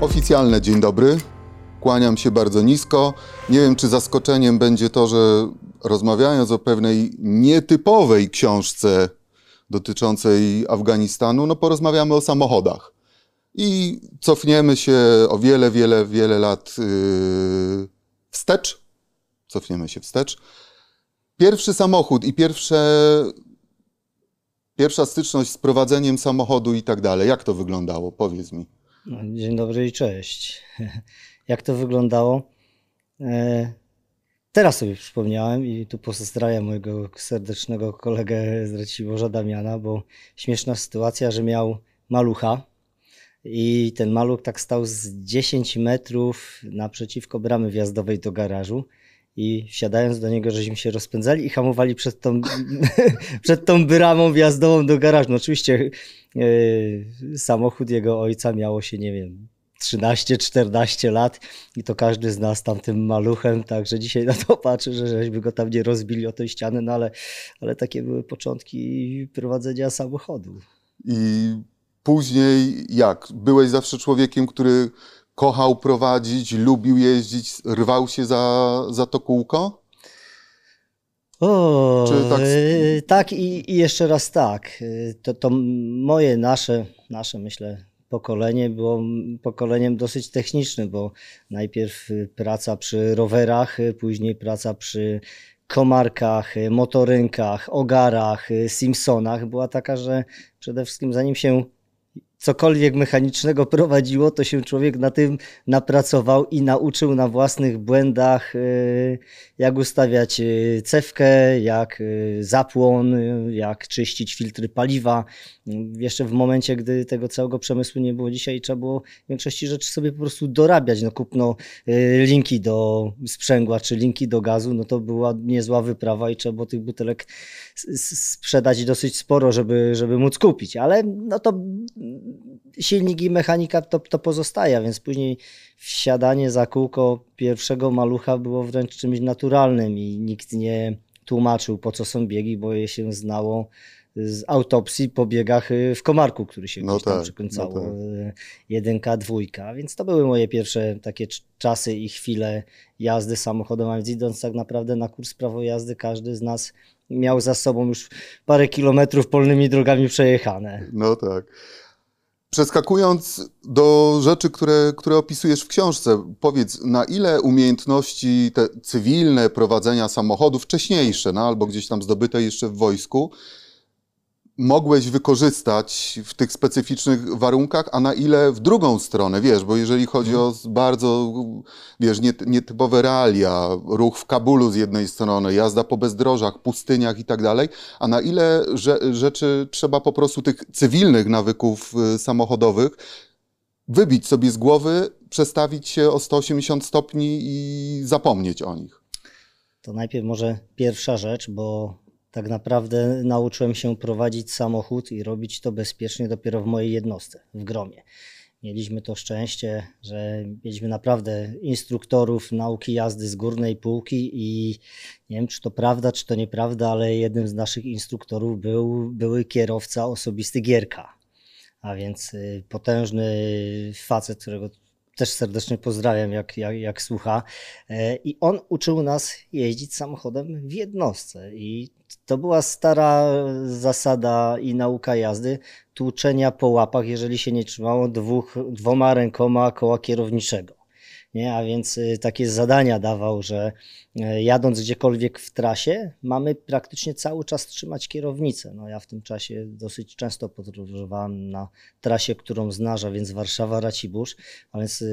Oficjalne dzień dobry. Kłaniam się bardzo nisko. Nie wiem, czy zaskoczeniem będzie to, że rozmawiając o pewnej nietypowej książce dotyczącej Afganistanu, no porozmawiamy o samochodach. I cofniemy się o wiele, wiele, wiele lat yy, wstecz. Cofniemy się wstecz. Pierwszy samochód i pierwsze, pierwsza styczność z prowadzeniem samochodu i tak dalej. Jak to wyglądało? Powiedz mi. No, Dzień dobry i cześć. Jak to wyglądało? E, Teraz sobie przypomniałem i tu pozdrawiam mojego serdecznego kolegę z Raciborza Damiana, bo śmieszna sytuacja, że miał malucha i ten maluch tak stał z 10 metrów naprzeciwko bramy wjazdowej do garażu i wsiadając do niego, żeśmy się rozpędzali i hamowali przed tą, przed tą bramą wjazdową do garażu. No oczywiście samochód jego ojca miało się, nie wiem, 13-14 lat i to każdy z nas tam tym maluchem, także dzisiaj na to patrzy, że żeśmy go tam nie rozbili o tę ścianę, no ale, ale takie były początki prowadzenia samochodu. I później jak? Byłeś zawsze człowiekiem, który kochał prowadzić, lubił jeździć, rwał się za, za to kółko? O, tak- e, tak i, i jeszcze raz tak. To, to moje, nasze, nasze myślę, pokolenie było pokoleniem dosyć technicznym, bo najpierw praca przy rowerach, później praca przy komarkach, motorynkach, ogarach, Simpsonach była taka, że przede wszystkim zanim się cokolwiek mechanicznego prowadziło, to się człowiek na tym napracował i nauczył na własnych błędach, y, jak ustawiać y, cewkę, jak y, zapłon, jak czyścić filtry paliwa. Jeszcze w momencie, gdy tego całego przemysłu nie było dzisiaj, trzeba było w większości rzeczy sobie po prostu dorabiać. No kupno linki do sprzęgła czy linki do gazu, no to była niezła wyprawa i trzeba było tych butelek sprzedać dosyć sporo, żeby, żeby móc kupić. Ale no to silnik i mechanika to, to pozostaje, więc później wsiadanie za kółko pierwszego malucha było wręcz czymś naturalnym i nikt nie tłumaczył po co są biegi, bo je się znało z autopsji po biegach y, w Komarku, który się No gdzieś tam tak, przykręcało. no tak. y, Jedynka, dwójka, więc to były moje pierwsze takie cz- czasy i chwile jazdy samochodem, a więc idąc tak naprawdę na kurs prawo jazdy, każdy z nas miał za sobą już parę kilometrów polnymi drogami przejechane. No tak. Przeskakując do rzeczy, które, które opisujesz w książce, powiedz, na ile umiejętności te cywilne prowadzenia samochodu, wcześniejsze, no, albo gdzieś tam zdobyte jeszcze w wojsku, mogłeś wykorzystać w tych specyficznych warunkach, a na ile w drugą stronę, wiesz, bo jeżeli chodzi o bardzo, wiesz, nie- nietypowe realia, ruch w Kabulu z jednej strony, jazda po bezdrożach, pustyniach i tak dalej, a na ile rze rzeczy trzeba po prostu tych cywilnych nawyków y, samochodowych wybić sobie z głowy, przestawić się o 180 stopni i zapomnieć o nich. To najpierw może pierwsza rzecz, bo tak naprawdę nauczyłem się prowadzić samochód i robić to bezpiecznie dopiero w mojej jednostce, w Gromie. Mieliśmy to szczęście, że mieliśmy naprawdę instruktorów nauki jazdy z górnej półki i nie wiem, czy to prawda, czy to nieprawda, ale jednym z naszych instruktorów był były kierowca osobisty Gierka. A więc y, potężny facet, którego też serdecznie pozdrawiam, jak, jak, jak słucha. E, I on uczył nas jeździć samochodem w jednostce. I to była stara zasada i nauka jazdy, tłuczenia po łapach, jeżeli się nie trzymało dwóch, dwoma rękoma koła kierowniczego. Nie? A więc y, takie zadania dawał, że e, jadąc gdziekolwiek w trasie, mamy praktycznie cały czas trzymać kierownicę. No ja w tym czasie dosyć często podróżowałem na trasie, którą znasz, a więc Warszawa-Racibórz. A więc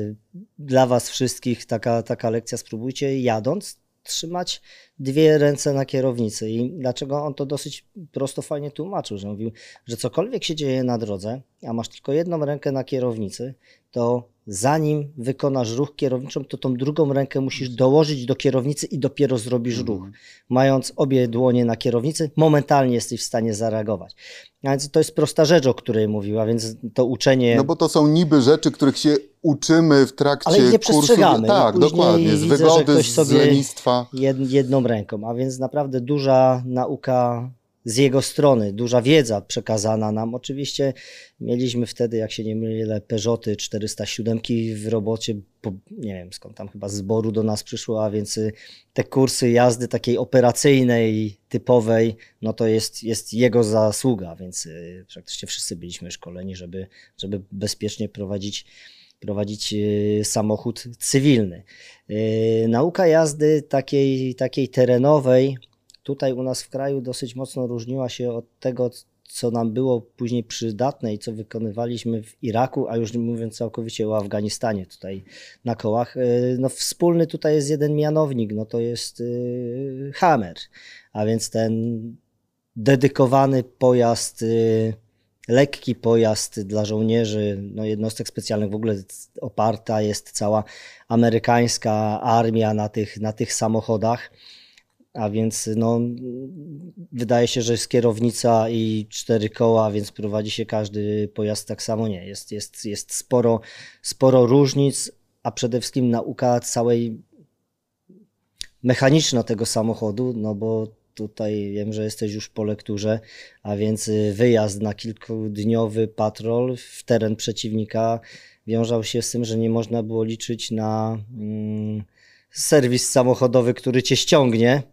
dla Was wszystkich taka, taka lekcja, spróbujcie jadąc trzymać dwie ręce na kierownicy. I dlaczego on to dosyć prosto, fajnie tłumaczył, że mówił, że cokolwiek się dzieje na drodze, a masz tylko jedną rękę na kierownicy, to zanim wykonasz ruch kierowniczą, to tą drugą rękę musisz dołożyć do kierownicy i dopiero zrobisz ruch. Mając obie dłonie na kierownicy, momentalnie jesteś w stanie zareagować. A więc to jest prosta rzecz, o której mówił, a więc to uczenie... No bo to są niby rzeczy, których się uczymy w trakcie Ale nie kursu. przestrzegamy. Tak, później dokładnie. Z widzę, wygody, ktoś z lenistwa. jed, jedną ręką, a więc naprawdę duża nauka z jego strony, duża wiedza przekazana nam. Oczywiście mieliśmy wtedy, jak się nie mylę, Peugeoty 407 w robocie, po, nie wiem skąd tam chyba z zboru do nas przyszło, a więc y, te kursy jazdy takiej operacyjnej, typowej, no to jest, jest jego zasługa, więc y, praktycznie wszyscy byliśmy szkoleni, żeby, żeby bezpiecznie prowadzić prowadzić y, samochód cywilny. Nauka jazdy takiej, takiej terenowej, tutaj u nas w kraju dosyć mocno różniła się od tego, co nam było później przydatne i co wykonywaliśmy w Iraku, a już mówiąc całkowicie o Afganistanie tutaj na kołach. Y, no wspólny tutaj jest jeden mianownik, no to jest y, Hammer, a więc ten dedykowany pojazd, y, lekki pojazd dla żołnierzy, no jednostek specjalnych, w ogóle oparta jest cała amerykańska armia na tych, na tych samochodach. A więc no, wydaje się, że jest kierownica i cztery koła, więc prowadzi się każdy pojazd tak samo. Nie, jest, jest, jest sporo, sporo różnic, a przede wszystkim nauka całej mechaniczna tego samochodu, no bo tutaj wiem, że jesteś już po lekturze, a więc wyjazd na kilkudniowy patrol w teren przeciwnika wiążał się z tym, że nie można było liczyć na. Mm, serwis samochodowy, który cię ściągnie.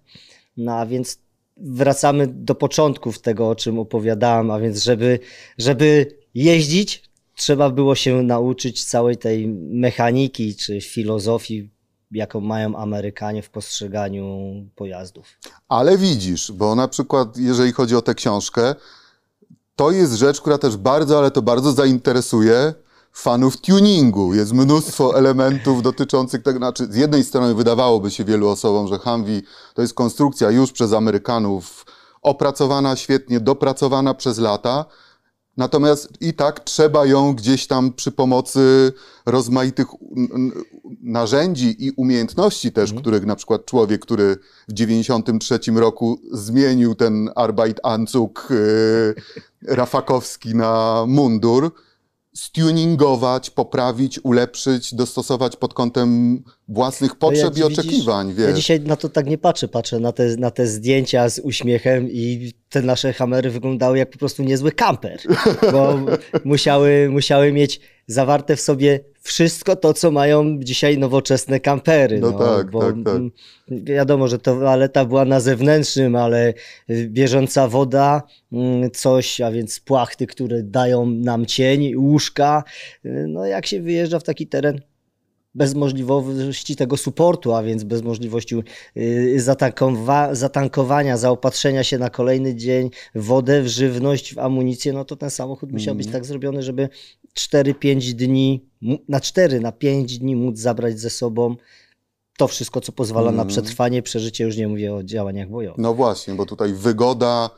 No a więc wracamy do początków tego, o czym opowiadałem, a więc żeby, żeby jeździć, trzeba było się nauczyć całej tej mechaniki czy filozofii, jaką mają Amerykanie w postrzeganiu pojazdów. Ale widzisz, bo na przykład jeżeli chodzi o tę książkę, to jest rzecz, która też bardzo, ale to bardzo zainteresuje fanów tuningu. Jest mnóstwo elementów dotyczących tego, znaczy z jednej strony wydawałoby się wielu osobom, że Humvee to jest konstrukcja już przez Amerykanów opracowana świetnie, dopracowana przez lata, Natomiast i tak trzeba ją gdzieś tam przy pomocy rozmaitych narzędzi i umiejętności też, mhm. których na przykład człowiek, który w 93 roku zmienił ten Arbeitanzug yy, Rafakowski na mundur, stuningować, poprawić, ulepszyć, dostosować pod kątem własnych potrzeb ja, i oczekiwań. Wiesz. Ja dzisiaj na to tak nie patrzę, patrzę na te, na te zdjęcia z uśmiechem i te nasze hamery wyglądały jak po prostu niezły kamper, bo musiały, musiały mieć zawarte w sobie wszystko to, co mają dzisiaj nowoczesne kampery. No, no tak, bo tak, tak. Wiadomo, że toaleta była na zewnętrznym, ale bieżąca woda, coś, a więc płachty, które dają nam cień, łóżka. No jak się wyjeżdża w taki teren, bez możliwości tego supportu, a więc bez możliwości y, zatankowa zatankowania, zaopatrzenia się na kolejny dzień wodę, w żywność, w amunicję, no to ten samochód musiał być mhm. tak zrobiony, żeby 4-5 dni, na 4, na 5 dni móc zabrać ze sobą to wszystko, co pozwala na mhm. przetrwanie, przeżycie, już nie mówię o działaniach bojowych. No właśnie, bo tutaj wygoda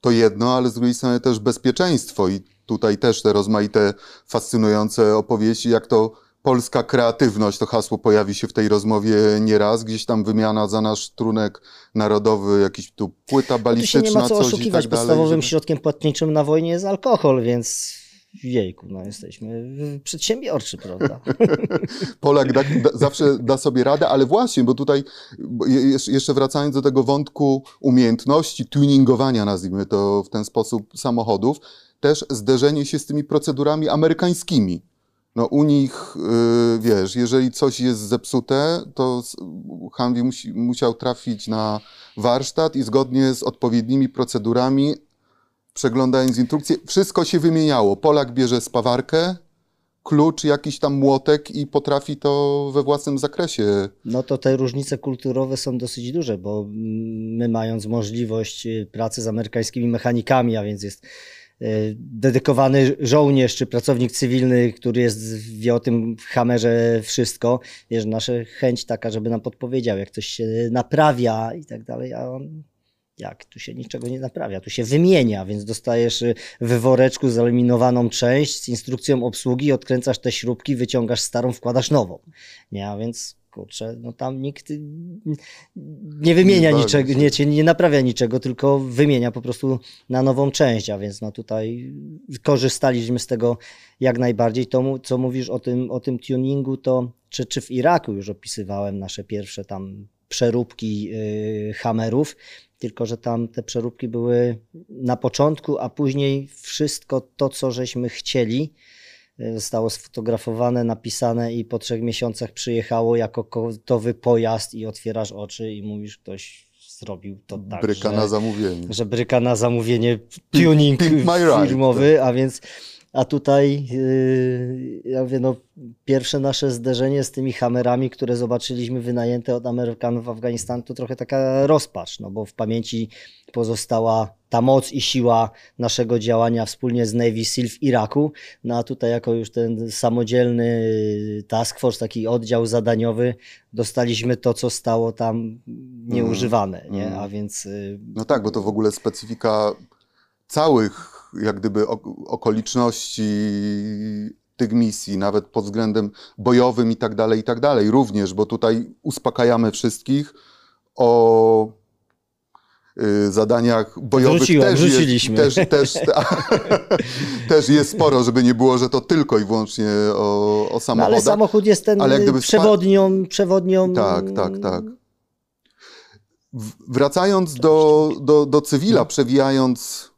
to jedno, ale z drugiej strony też bezpieczeństwo i tutaj też te rozmaite, fascynujące opowieści, jak to polska kreatywność, to hasło pojawi się w tej rozmowie nieraz, gdzieś tam wymiana za nasz trunek narodowy, jakiś tu płyta balistyczna, tu się nie ma co oszukiwać, i tak dalej. Podstawowym żeby... środkiem płatniczym na wojnie jest alkohol, więc wieku, no jesteśmy przedsiębiorczy, prawda? Polak da, da, zawsze da sobie radę, ale właśnie, bo tutaj jeszcze wracając do tego wątku umiejętności, tuningowania, nazwijmy to w ten sposób, samochodów, też zderzenie się z tymi procedurami amerykańskimi no u nich, yy, wiesz, jeżeli coś jest zepsute, to Humvee musi, musiał trafić na warsztat i zgodnie z odpowiednimi procedurami, przeglądając instrukcje, wszystko się wymieniało. Polak bierze spawarkę, klucz, jakiś tam młotek i potrafi to we własnym zakresie. No to te różnice kulturowe są dosyć duże, bo my mając możliwość y, pracy z amerykańskimi mechanikami, a więc jest E, dedykowany żołnierz czy pracownik cywilny, który jest, wie o tym Hamerze wszystko, wiesz, nasza chęć taka, żeby nam podpowiedział, jak coś się naprawia i tak dalej, a on jak? Tu się niczego nie naprawia, tu się wymienia, więc dostajesz w woreczku zalaminowaną część z instrukcją obsługi, odkręcasz te śrubki, wyciągasz starą, wkładasz nową. Nie, a więc kurczę, no tam nikt nie wymienia nie niczego, nie, nie naprawia niczego, tylko wymienia po prostu na nową część, a więc no tutaj korzystaliśmy z tego jak najbardziej. To, co mówisz o tym, o tym tuningu, to czy, czy w Iraku już opisywałem nasze pierwsze tam przeróbki y, Hammerów, tylko że tam te przeróbki były na początku, a później wszystko to, co żeśmy chcieli, y, zostało sfotografowane, napisane i po trzech miesiącach przyjechało jako gotowy pojazd i otwierasz oczy i mówisz, ktoś zrobił to tak, Bryka że, na zamówienie. że bryka na zamówienie, tuning my ride, firmowy, a więc a tutaj yy, ja mówię, no, pierwsze nasze zderzenie z tymi hamerami, które zobaczyliśmy wynajęte od Amerykanów w Afganistanu, to trochę taka rozpacz, no bo w pamięci pozostała ta moc i siła naszego działania wspólnie z Navy SEAL w Iraku, no a tutaj jako już ten samodzielny task force, taki oddział zadaniowy, dostaliśmy to, co stało tam nieużywane, nie? mm. a więc... Yy, No tak, bo to w ogóle specyfika całych jak gdyby okoliczności tych misji, nawet pod względem bojowym i tak dalej, i tak dalej. Również, bo tutaj uspokajamy wszystkich o y, zadaniach bojowych Wróciłem, też, wróciliśmy. jest, też, też, też jest sporo, żeby nie było, że to tylko i wyłącznie o, o no, samochodach. ale samochód jest ten ale gdyby przewodnią, przewodnią... Tak, tak, tak. Wracając do, do, do cywila, przewijając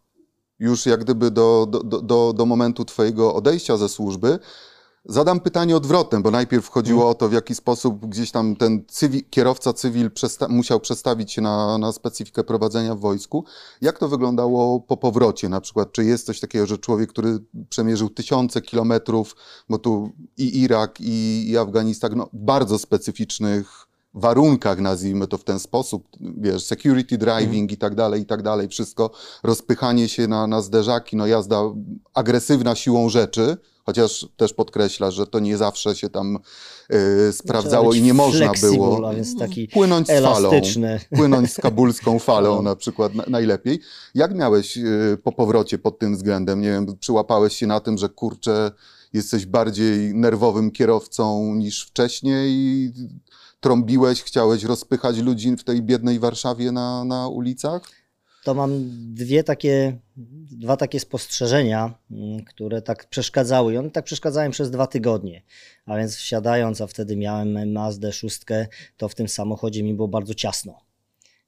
już jak gdyby do, do, do, do momentu Twojego odejścia ze służby, zadam pytanie odwrotne, bo najpierw chodziło o to, w jaki sposób gdzieś tam ten cywi, kierowca cywil przesta musiał przestawić się na, na specyfikę prowadzenia w wojsku. Jak to wyglądało po powrocie? Na przykład, czy jest coś takiego, że człowiek, który przemierzył tysiące kilometrów, bo tu i Irak, i, i Afganistan, no, bardzo specyficznych warunkach, nazwijmy to w ten sposób, wiesz, security driving i tak dalej, i tak dalej, wszystko, rozpychanie się na, na zderzaki, no jazda agresywna siłą rzeczy, chociaż też podkreśla, że to nie zawsze się tam y, sprawdzało i nie można było płynąć z falą, płynąć z kabulską falą No. na przykład na, najlepiej. Jak miałeś y, po powrocie pod tym względem? Nie wiem, przyłapałeś się na tym, że kurczę, jesteś bardziej nerwowym kierowcą niż wcześniej, trąbiłeś, chciałeś rozpychać ludzi w tej biednej Warszawie na, na ulicach? To mam dwie takie, dwa takie spostrzeżenia, mm, które tak przeszkadzały. I one tak przeszkadzają przez dwa tygodnie. A więc wsiadając, a wtedy miałem Mazdę szóstkę, to w tym samochodzie mi było bardzo ciasno.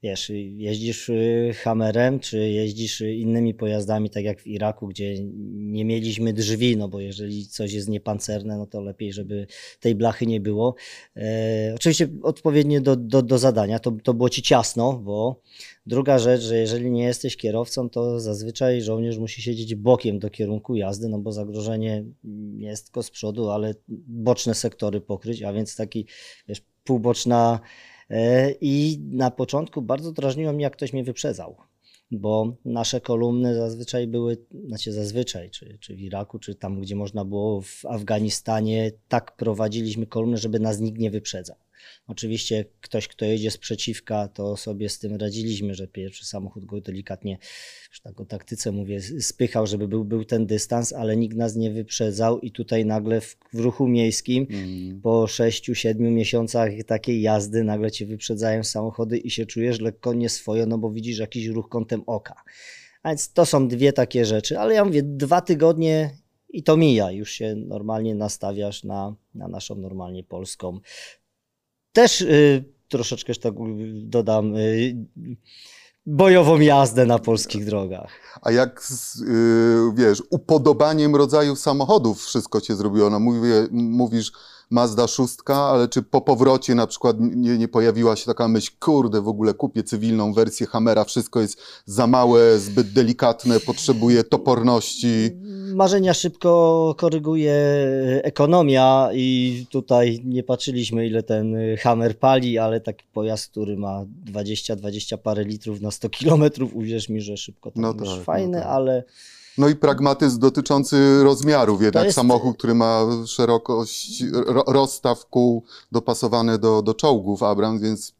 Wiesz, jeździsz y, Hammerem, czy jeździsz y, innymi pojazdami, tak jak w Iraku, gdzie nie mieliśmy drzwi, no bo jeżeli coś jest niepancerne, no to lepiej, żeby tej blachy nie było. E, oczywiście odpowiednie do, do, do zadania, to, to było ci ciasno, bo druga rzecz, że jeżeli nie jesteś kierowcą, to zazwyczaj żołnierz musi siedzieć bokiem do kierunku jazdy, no bo zagrożenie nie jest tylko z przodu, ale boczne sektory pokryć, a więc taki, wiesz, półboczna i na początku bardzo drażniło mnie, jak ktoś mnie wyprzedzał, bo nasze kolumny zazwyczaj były, znaczy zazwyczaj, czy, czy w Iraku, czy tam, gdzie można było w Afganistanie, tak prowadziliśmy kolumny, żeby nas nikt nie wyprzedzał. Oczywiście ktoś, kto jedzie z przeciwka, to sobie z tym radziliśmy, że pierwszy samochód go delikatnie, już tak o taktyce mówię, spychał, żeby był, był ten dystans, ale nikt nas nie wyprzedzał i tutaj nagle w, w ruchu miejskim Mm. po 6-7 miesiącach takiej jazdy nagle cię wyprzedzają samochody i się czujesz lekko nieswojo, no bo widzisz jakiś ruch kątem oka. A więc to są dwie takie rzeczy, ale ja mówię, dwa tygodnie i to mija, już się normalnie nastawiasz na, na naszą normalnie polską też y, troszeczkę tak dodam, y, bojową jazdę na polskich drogach. A jak z, y, wiesz, upodobaniem rodzaju samochodów wszystko cię zrobiło? No mówisz Mazda szóstka, ale czy po powrocie na przykład nie, nie pojawiła się taka myśl, kurde, w ogóle kupię cywilną wersję Hammera, wszystko jest za małe, zbyt delikatne, potrzebuje toporności. Marzenia szybko koryguje ekonomia i tutaj nie patrzyliśmy ile ten Hammer pali, ale taki pojazd, który ma 20-20 parę litrów na 100 kilometrów, uwierz mi, że szybko to No tak, no fajne, tak. ale No i pragmatyzm dotyczący rozmiarów, jednak jest- samochód, który ma szerokość, ro, rozstaw kół dopasowany do, do czołgów Abrams, więc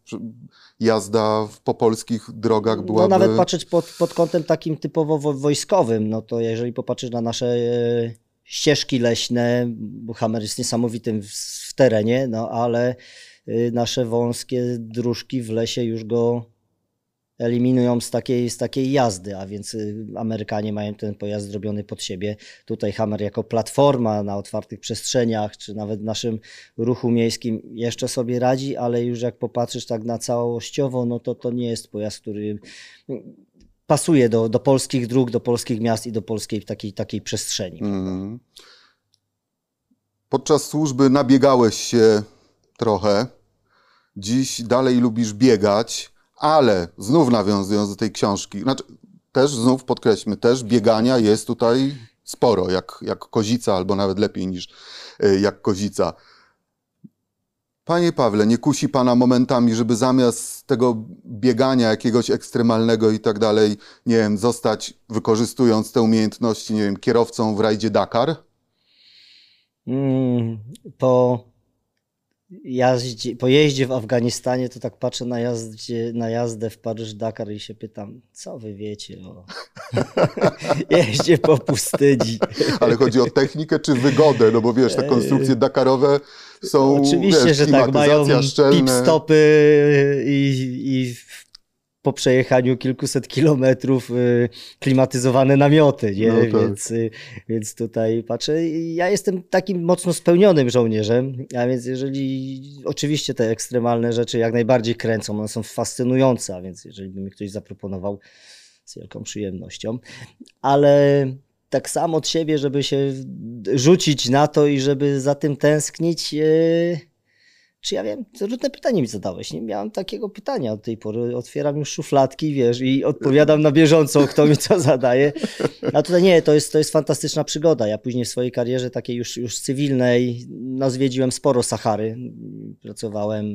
jazda po polskich drogach byłaby... No nawet patrzeć pod, pod kątem takim typowo wo- wojskowym, no to jeżeli popatrzysz na nasze e, ścieżki leśne, bo Hammer jest niesamowitym w, w terenie, no ale y, nasze wąskie dróżki w lesie już go eliminują z takiej, z takiej jazdy, a więc y, Amerykanie mają ten pojazd zrobiony pod siebie. Tutaj Hammer jako platforma na otwartych przestrzeniach, czy nawet w naszym ruchu miejskim jeszcze sobie radzi, ale już jak popatrzysz tak na całościowo, no to to nie jest pojazd, który pasuje do, do polskich dróg, do polskich miast i do polskiej takiej, takiej przestrzeni. Mhm. Podczas służby nabiegałeś się trochę. Dziś dalej lubisz biegać, ale znów nawiązując do tej książki, znaczy też znów podkreślmy, też biegania jest tutaj sporo, jak, jak kozica, albo nawet lepiej niż y, jak kozica. Panie Pawle, nie kusi Pana momentami, żeby zamiast tego biegania jakiegoś ekstremalnego i tak dalej, nie wiem, zostać, wykorzystując te umiejętności, nie wiem, kierowcą w rajdzie Dakar? Mm, po, jazdzie, po jeździe w Afganistanie to tak patrzę na, jazdzie, na jazdę w Paryż-Dakar i się pytam, co wy wiecie o jeździe po pustyni. Ale chodzi o technikę czy wygodę, no bo wiesz, te konstrukcje Dakarowe są, Oczywiście, wiesz, że tak, mają szczelne. pit-stopy i, i po przejechaniu kilkuset kilometrów y, klimatyzowane namioty, nie? No tak. więc, y, więc tutaj patrzę. Ja jestem takim mocno spełnionym żołnierzem, a więc jeżeli oczywiście te ekstremalne rzeczy jak najbardziej kręcą, one są fascynujące, a więc jeżeli by mi ktoś zaproponował z wielką przyjemnością, ale tak samo od siebie, żeby się rzucić na to i żeby za tym tęsknić. Yy, czy ja wiem, trudne pytanie mi zadałeś. Nie miałem takiego pytania od tej pory. Otwieram już szufladki, wiesz, i odpowiadam na bieżąco, kto mi co zadaje. A tutaj nie, to jest, to jest fantastyczna przygoda. Ja później w swojej karierze takiej już, już cywilnej, no zwiedziłem sporo Sahary. Pracowałem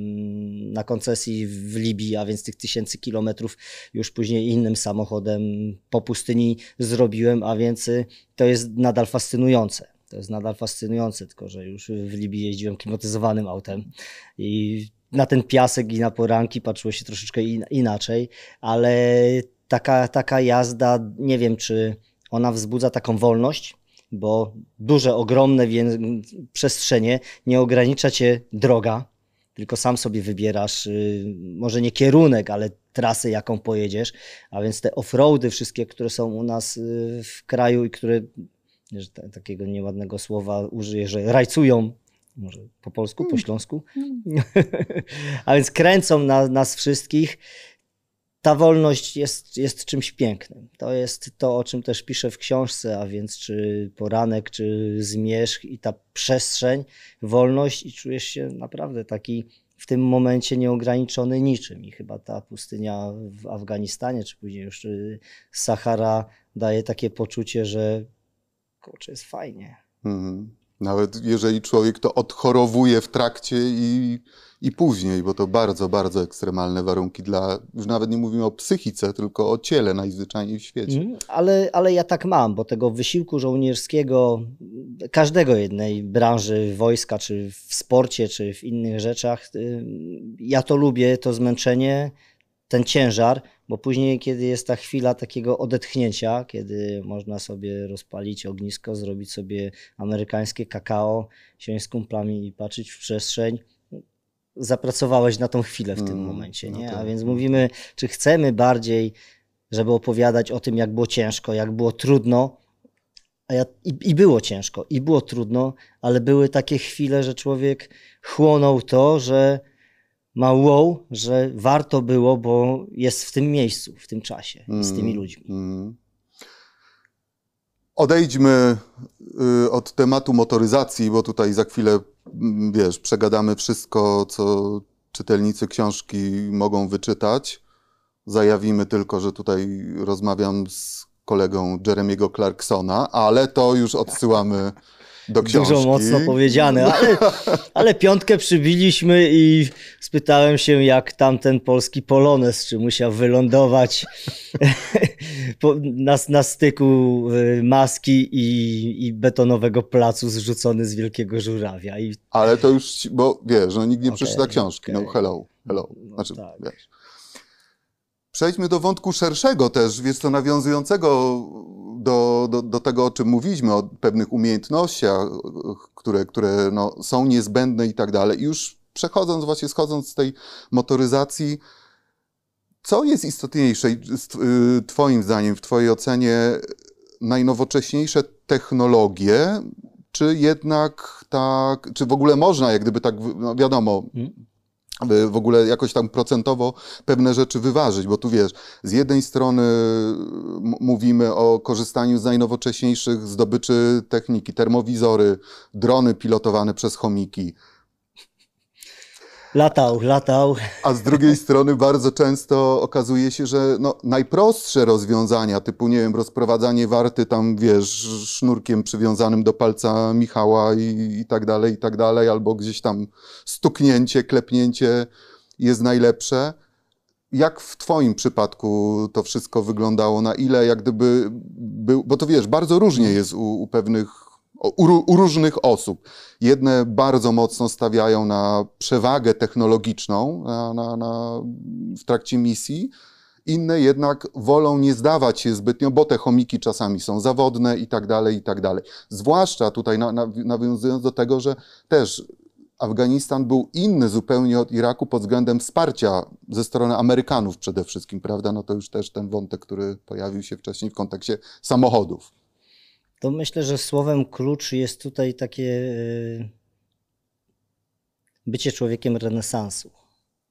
na koncesji w Libii, a więc tych tysięcy kilometrów już później innym samochodem po pustyni zrobiłem, a więc y, to jest nadal fascynujące. To jest nadal fascynujące, tylko że już w Libii jeździłem klimatyzowanym autem i na ten piasek i na poranki patrzyło się troszeczkę in, inaczej, ale taka, taka jazda, nie wiem czy ona wzbudza taką wolność, bo duże, ogromne przestrzenie, nie ogranicza cię droga, tylko sam sobie wybierasz, y, może nie kierunek, ale trasę, jaką pojedziesz, a więc te offroady wszystkie, które są u nas y, w kraju i które że ta, takiego nieładnego słowa użyję, że rajcują, może po polsku, po śląsku, a więc kręcą na, nas wszystkich. Ta wolność jest, jest czymś pięknym. To jest to, o czym też piszę w książce, a więc czy poranek, czy zmierzch i ta przestrzeń, wolność i czujesz się naprawdę taki w tym momencie nieograniczony niczym. I chyba ta pustynia w Afganistanie, czy później już y, Sahara daje takie poczucie, że kurczę, jest fajnie. Mhm. Nawet jeżeli człowiek to odchorowuje w trakcie i, i później, bo to bardzo, bardzo ekstremalne warunki dla, już nawet nie mówimy o psychice, tylko o ciele najzwyczajniej w świecie. Mm, Ale, ale ja tak mam, bo tego wysiłku żołnierskiego, każdego jednej branży, wojska, czy w sporcie, czy w innych rzeczach, y, ja to lubię, to zmęczenie, ten ciężar, bo później, kiedy jest ta chwila takiego odetchnięcia, kiedy można sobie rozpalić ognisko, zrobić sobie amerykańskie kakao, siąść z kumplami i patrzeć w przestrzeń, zapracowałeś na tą chwilę w tym Mm, momencie, no nie? tak, A więc no mówimy, czy chcemy bardziej, żeby opowiadać o tym, jak było ciężko, jak było trudno, a ja, i, i było ciężko, i było trudno, ale były takie chwile, że człowiek chłonął to, że ma wow, że warto było, bo jest w tym miejscu, w tym czasie, z tymi Mm, ludźmi. mm. Odejdźmy y, od tematu motoryzacji, bo tutaj za chwilę, mm, wiesz, przegadamy wszystko, co czytelnicy książki mogą wyczytać. Zajawimy tylko, że tutaj rozmawiam z kolegą Jeremiego Clarksona, ale to już odsyłamy do książki. Dużo mocno powiedziane, ale, ale piątkę przybiliśmy i spytałem się, jak tamten polski Polones, czy musiał wylądować na, na styku y, maski i, i betonowego placu zrzucony z wielkiego żurawia. I Ale to już, bo wiesz, no nikt nie Okej, przeczyta książki. No okej. hello, hello. No Znaczy, tak. wiesz. Przejdźmy do wątku szerszego też, wiesz co, nawiązującego do, do, do tego, o czym mówiliśmy, o pewnych umiejętnościach, które, które no, są niezbędne i tak dalej. I już przechodząc, właśnie schodząc z tej motoryzacji, Co jest istotniejsze, y, Twoim zdaniem, w Twojej ocenie, najnowocześniejsze technologie, czy jednak tak, czy w ogóle można, jak gdyby tak, no wiadomo, hmm. W ogóle jakoś tam procentowo pewne rzeczy wyważyć, bo tu wiesz, z jednej strony mówimy o korzystaniu z najnowocześniejszych zdobyczy techniki, termowizory, drony pilotowane przez chomiki, Latał, latał. A z drugiej strony bardzo często okazuje się, że no, najprostsze rozwiązania, typu, nie wiem, rozprowadzanie warty tam, wiesz, sznurkiem przywiązanym do palca Michała i, i tak dalej, i tak dalej, albo gdzieś tam stuknięcie, klepnięcie jest najlepsze. Jak w Twoim przypadku to wszystko wyglądało? Na ile, jak gdyby, był, bo to wiesz, bardzo różnie jest u, u pewnych u, różnych osób. Jedne bardzo mocno stawiają na przewagę technologiczną na, na, na, w trakcie misji, inne jednak wolą nie zdawać się zbytnio, bo te chomiki czasami są zawodne i tak dalej, i tak dalej. Zwłaszcza tutaj na, nawiązując do tego, że też Afganistan był inny zupełnie od Iraku pod względem wsparcia ze strony Amerykanów przede wszystkim, prawda? No to już też ten wątek, który pojawił się wcześniej w kontekście samochodów to myślę, że słowem klucz jest tutaj takie e, bycie człowiekiem renesansu.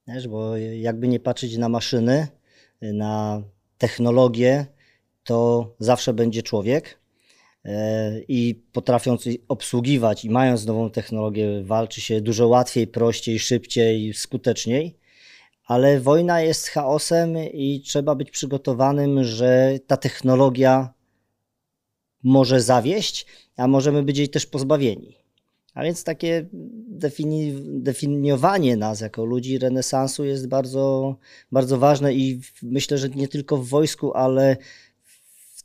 Wiesz, bo jakby nie patrzeć na maszyny, na technologię, to zawsze będzie człowiek e, i potrafiąc obsługiwać i mając nową technologię, walczy się dużo łatwiej, prościej, szybciej, skuteczniej. Ale wojna jest chaosem i trzeba być przygotowanym, że ta technologia może zawieść, a możemy być jej też pozbawieni. A więc takie defini definiowanie nas jako ludzi renesansu jest bardzo, bardzo ważne i myślę, że nie tylko w wojsku, ale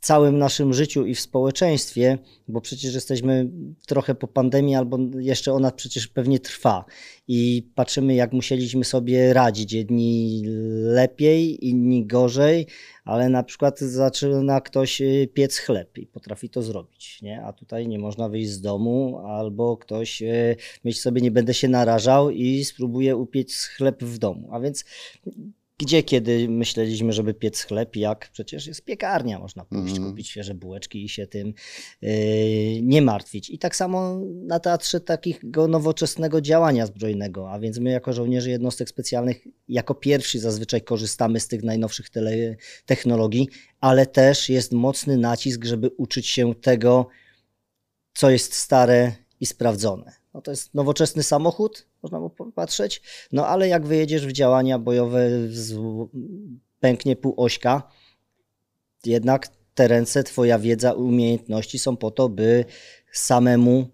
całym naszym życiu i w społeczeństwie, bo przecież jesteśmy trochę po pandemii, albo jeszcze ona przecież pewnie trwa. I patrzymy, jak musieliśmy sobie radzić. Jedni lepiej, inni gorzej, ale na przykład zaczyna ktoś y, piec chleb i potrafi to zrobić, nie? a tutaj nie można wyjść z domu, albo ktoś y, myśli sobie, nie będę się narażał i spróbuje upiec chleb w domu. A więc gdzie kiedy myśleliśmy, żeby piec chleb, jak przecież jest piekarnia, można pójść, mm. kupić świeże bułeczki i się tym yy, nie martwić. I tak samo na teatrze takiego nowoczesnego działania zbrojnego, a więc my jako żołnierze jednostek specjalnych jako pierwsi zazwyczaj korzystamy z tych najnowszych technologii, ale też jest mocny nacisk, żeby uczyć się tego, co jest stare i sprawdzone. No to jest nowoczesny samochód, można by popatrzeć, no ale jak wyjedziesz w działania bojowe, pęknie półośka, jednak te ręce, twoja wiedza, umiejętności są po to, by samemu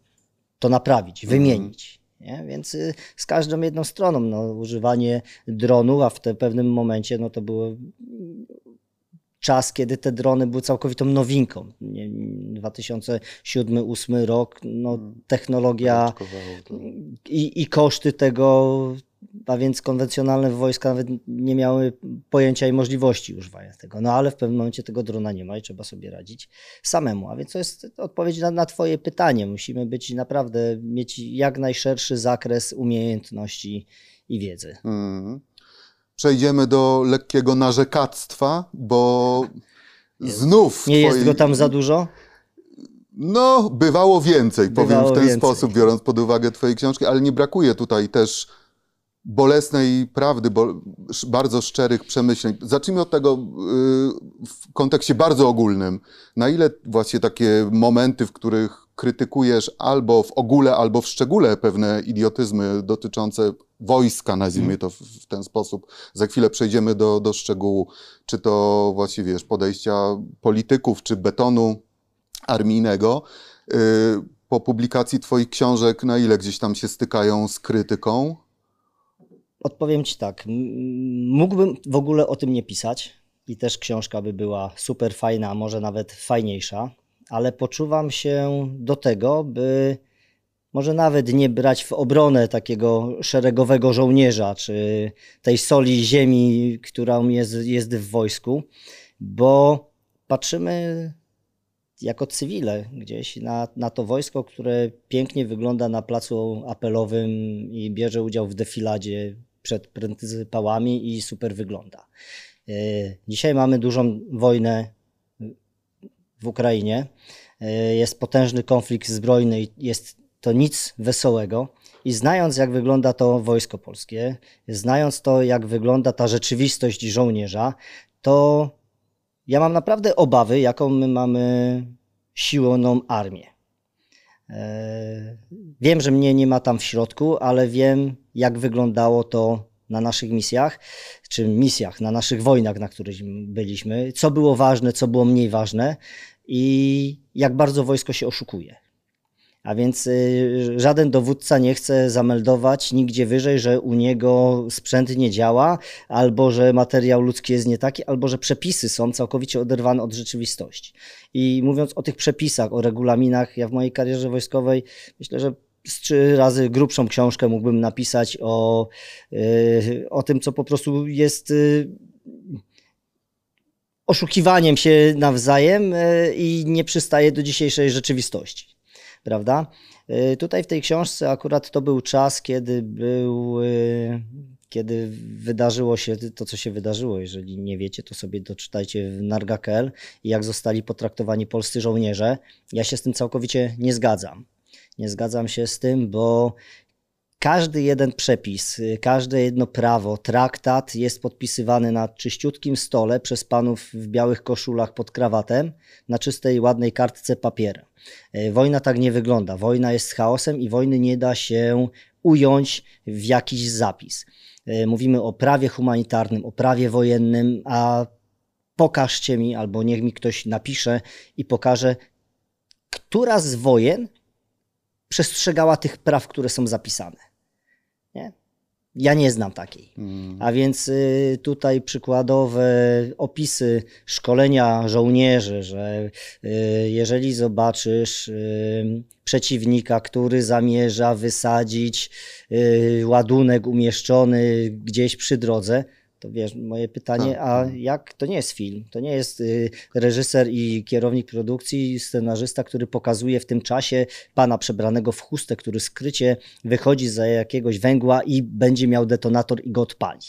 to naprawić, mhm. wymienić. Nie? Więc y, z każdą jedną stroną, no, używanie dronu, a w te pewnym momencie no, to było czas, kiedy te drony były całkowitą nowinką. 2007-2008 rok, no, hmm. technologia i, i koszty tego, a więc konwencjonalne wojska nawet nie miały pojęcia i możliwości używania tego. No ale w pewnym momencie tego drona nie ma i trzeba sobie radzić samemu. A więc to jest odpowiedź na, na Twoje pytanie. Musimy być naprawdę, mieć jak najszerszy zakres umiejętności i wiedzy. Hmm przejdziemy do lekkiego narzekactwa, bo znów. Nie jest go tam za dużo? No, bywało więcej, bywało powiem w ten więcej. sposób, biorąc pod uwagę Twojej książki, ale nie brakuje tutaj też bolesnej prawdy, bo, bardzo szczerych przemyśleń. Zacznijmy od tego yy, w kontekście bardzo ogólnym. Na ile właśnie takie momenty, w których krytykujesz albo w ogóle, albo w szczególe pewne idiotyzmy dotyczące wojska, nazwijmy mhm. to w, ten sposób. Za chwilę przejdziemy do, do szczegółu, czy to właściwie wiesz, podejścia polityków, czy betonu armijnego. Yy, po publikacji Twoich książek, na ile gdzieś tam się stykają z krytyką? Odpowiem Ci tak. Mógłbym w ogóle o tym nie pisać i też książka by była super fajna, a może nawet fajniejsza, ale poczuwam się do tego, by może nawet nie brać w obronę takiego szeregowego żołnierza, czy tej soli ziemi, która jest, jest w wojsku, bo patrzymy jako cywile gdzieś na, na to wojsko, które pięknie wygląda na placu apelowym i bierze udział w defiladzie przed pryncypałami i super wygląda. Y, Dzisiaj mamy dużą wojnę w Ukrainie. Y, Jest potężny konflikt zbrojny i jest to nic wesołego. I znając, jak wygląda to wojsko polskie, znając to, jak wygląda ta rzeczywistość żołnierza, to ja mam naprawdę obawy, jaką my mamy siłowną armię. E, Wiem, że mnie nie ma tam w środku, ale wiem, jak wyglądało to na naszych misjach, czy misjach, na naszych wojnach, na których byliśmy, co było ważne, co było mniej ważne i jak bardzo wojsko się oszukuje. A więc y, żaden dowódca nie chce zameldować nigdzie wyżej, że u niego sprzęt nie działa, albo że materiał ludzki jest nie taki, albo że przepisy są całkowicie oderwane od rzeczywistości. I mówiąc o tych przepisach, o regulaminach, ja w mojej karierze wojskowej myślę, że z trzy razy grubszą książkę mógłbym napisać o, y, o tym, co po prostu jest y, oszukiwaniem się nawzajem y, i nie przystaje do dzisiejszej rzeczywistości. Prawda? Y, Tutaj w tej książce akurat to był czas, kiedy był, y, kiedy wydarzyło się to, co się wydarzyło. Jeżeli nie wiecie, to sobie doczytajcie w Narga.pl i jak zostali potraktowani polscy żołnierze. Ja się z tym całkowicie nie zgadzam. Nie zgadzam się z tym, bo każdy jeden przepis, y, każde jedno prawo, traktat jest podpisywany na czyściutkim stole przez panów w białych koszulach pod krawatem na czystej, ładnej kartce papieru. Y, Wojna tak nie wygląda. Wojna jest chaosem i wojny nie da się ująć w jakiś zapis. Y, Mówimy o prawie humanitarnym, o prawie wojennym, a pokażcie mi, albo niech mi ktoś napisze i pokaże, która z wojen przestrzegała tych praw, które są zapisane. Nie? Ja nie znam takiej. Mm. A więc y, tutaj przykładowe opisy szkolenia żołnierzy, że y, jeżeli zobaczysz y, przeciwnika, który zamierza wysadzić ładunek umieszczony gdzieś przy drodze, to wiesz, moje pytanie, Tak, a tak. jak to nie jest film? To nie jest y, reżyser i kierownik produkcji, scenarzysta, który pokazuje w tym czasie pana przebranego w chustę, który skrycie wychodzi za jakiegoś węgła i będzie miał detonator i go odpali.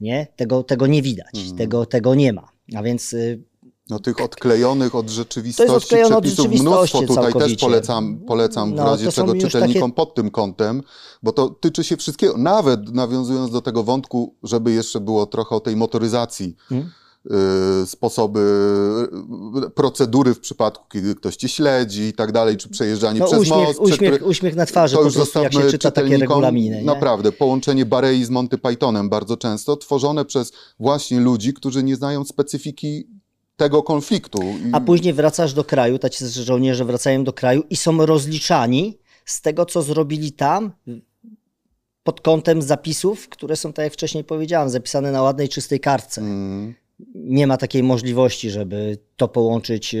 Nie? Tego, tego nie widać, Mhm. tego, tego nie ma. A więc y, No tych odklejonych od rzeczywistości odklejone od przepisów rzeczywistości mnóstwo tutaj też polecam, polecam w No, razie czego czytelnikom takie- pod tym kątem, bo to tyczy się wszystkiego, nawet nawiązując do tego wątku, żeby jeszcze było trochę o tej motoryzacji, Hmm? y, sposoby, y, procedury w przypadku, kiedy ktoś cię śledzi i tak dalej, czy przejeżdżanie no, przez uśmiech, most. uśmiech, który- uśmiech na twarzy to po już prostu, jak się zostawmy czyta takie regulaminy. Nie? Naprawdę, połączenie Barei z Monty Pythonem bardzo często, tworzone przez właśnie ludzi, którzy nie znają specyfiki tego konfliktu. A później wracasz do kraju, tacy żołnierze wracają do kraju i są rozliczani z tego, co zrobili tam pod kątem zapisów, które są, tak jak wcześniej powiedziałem, zapisane na ładnej, czystej kartce. Mm, Nie ma takiej możliwości, żeby to połączyć y,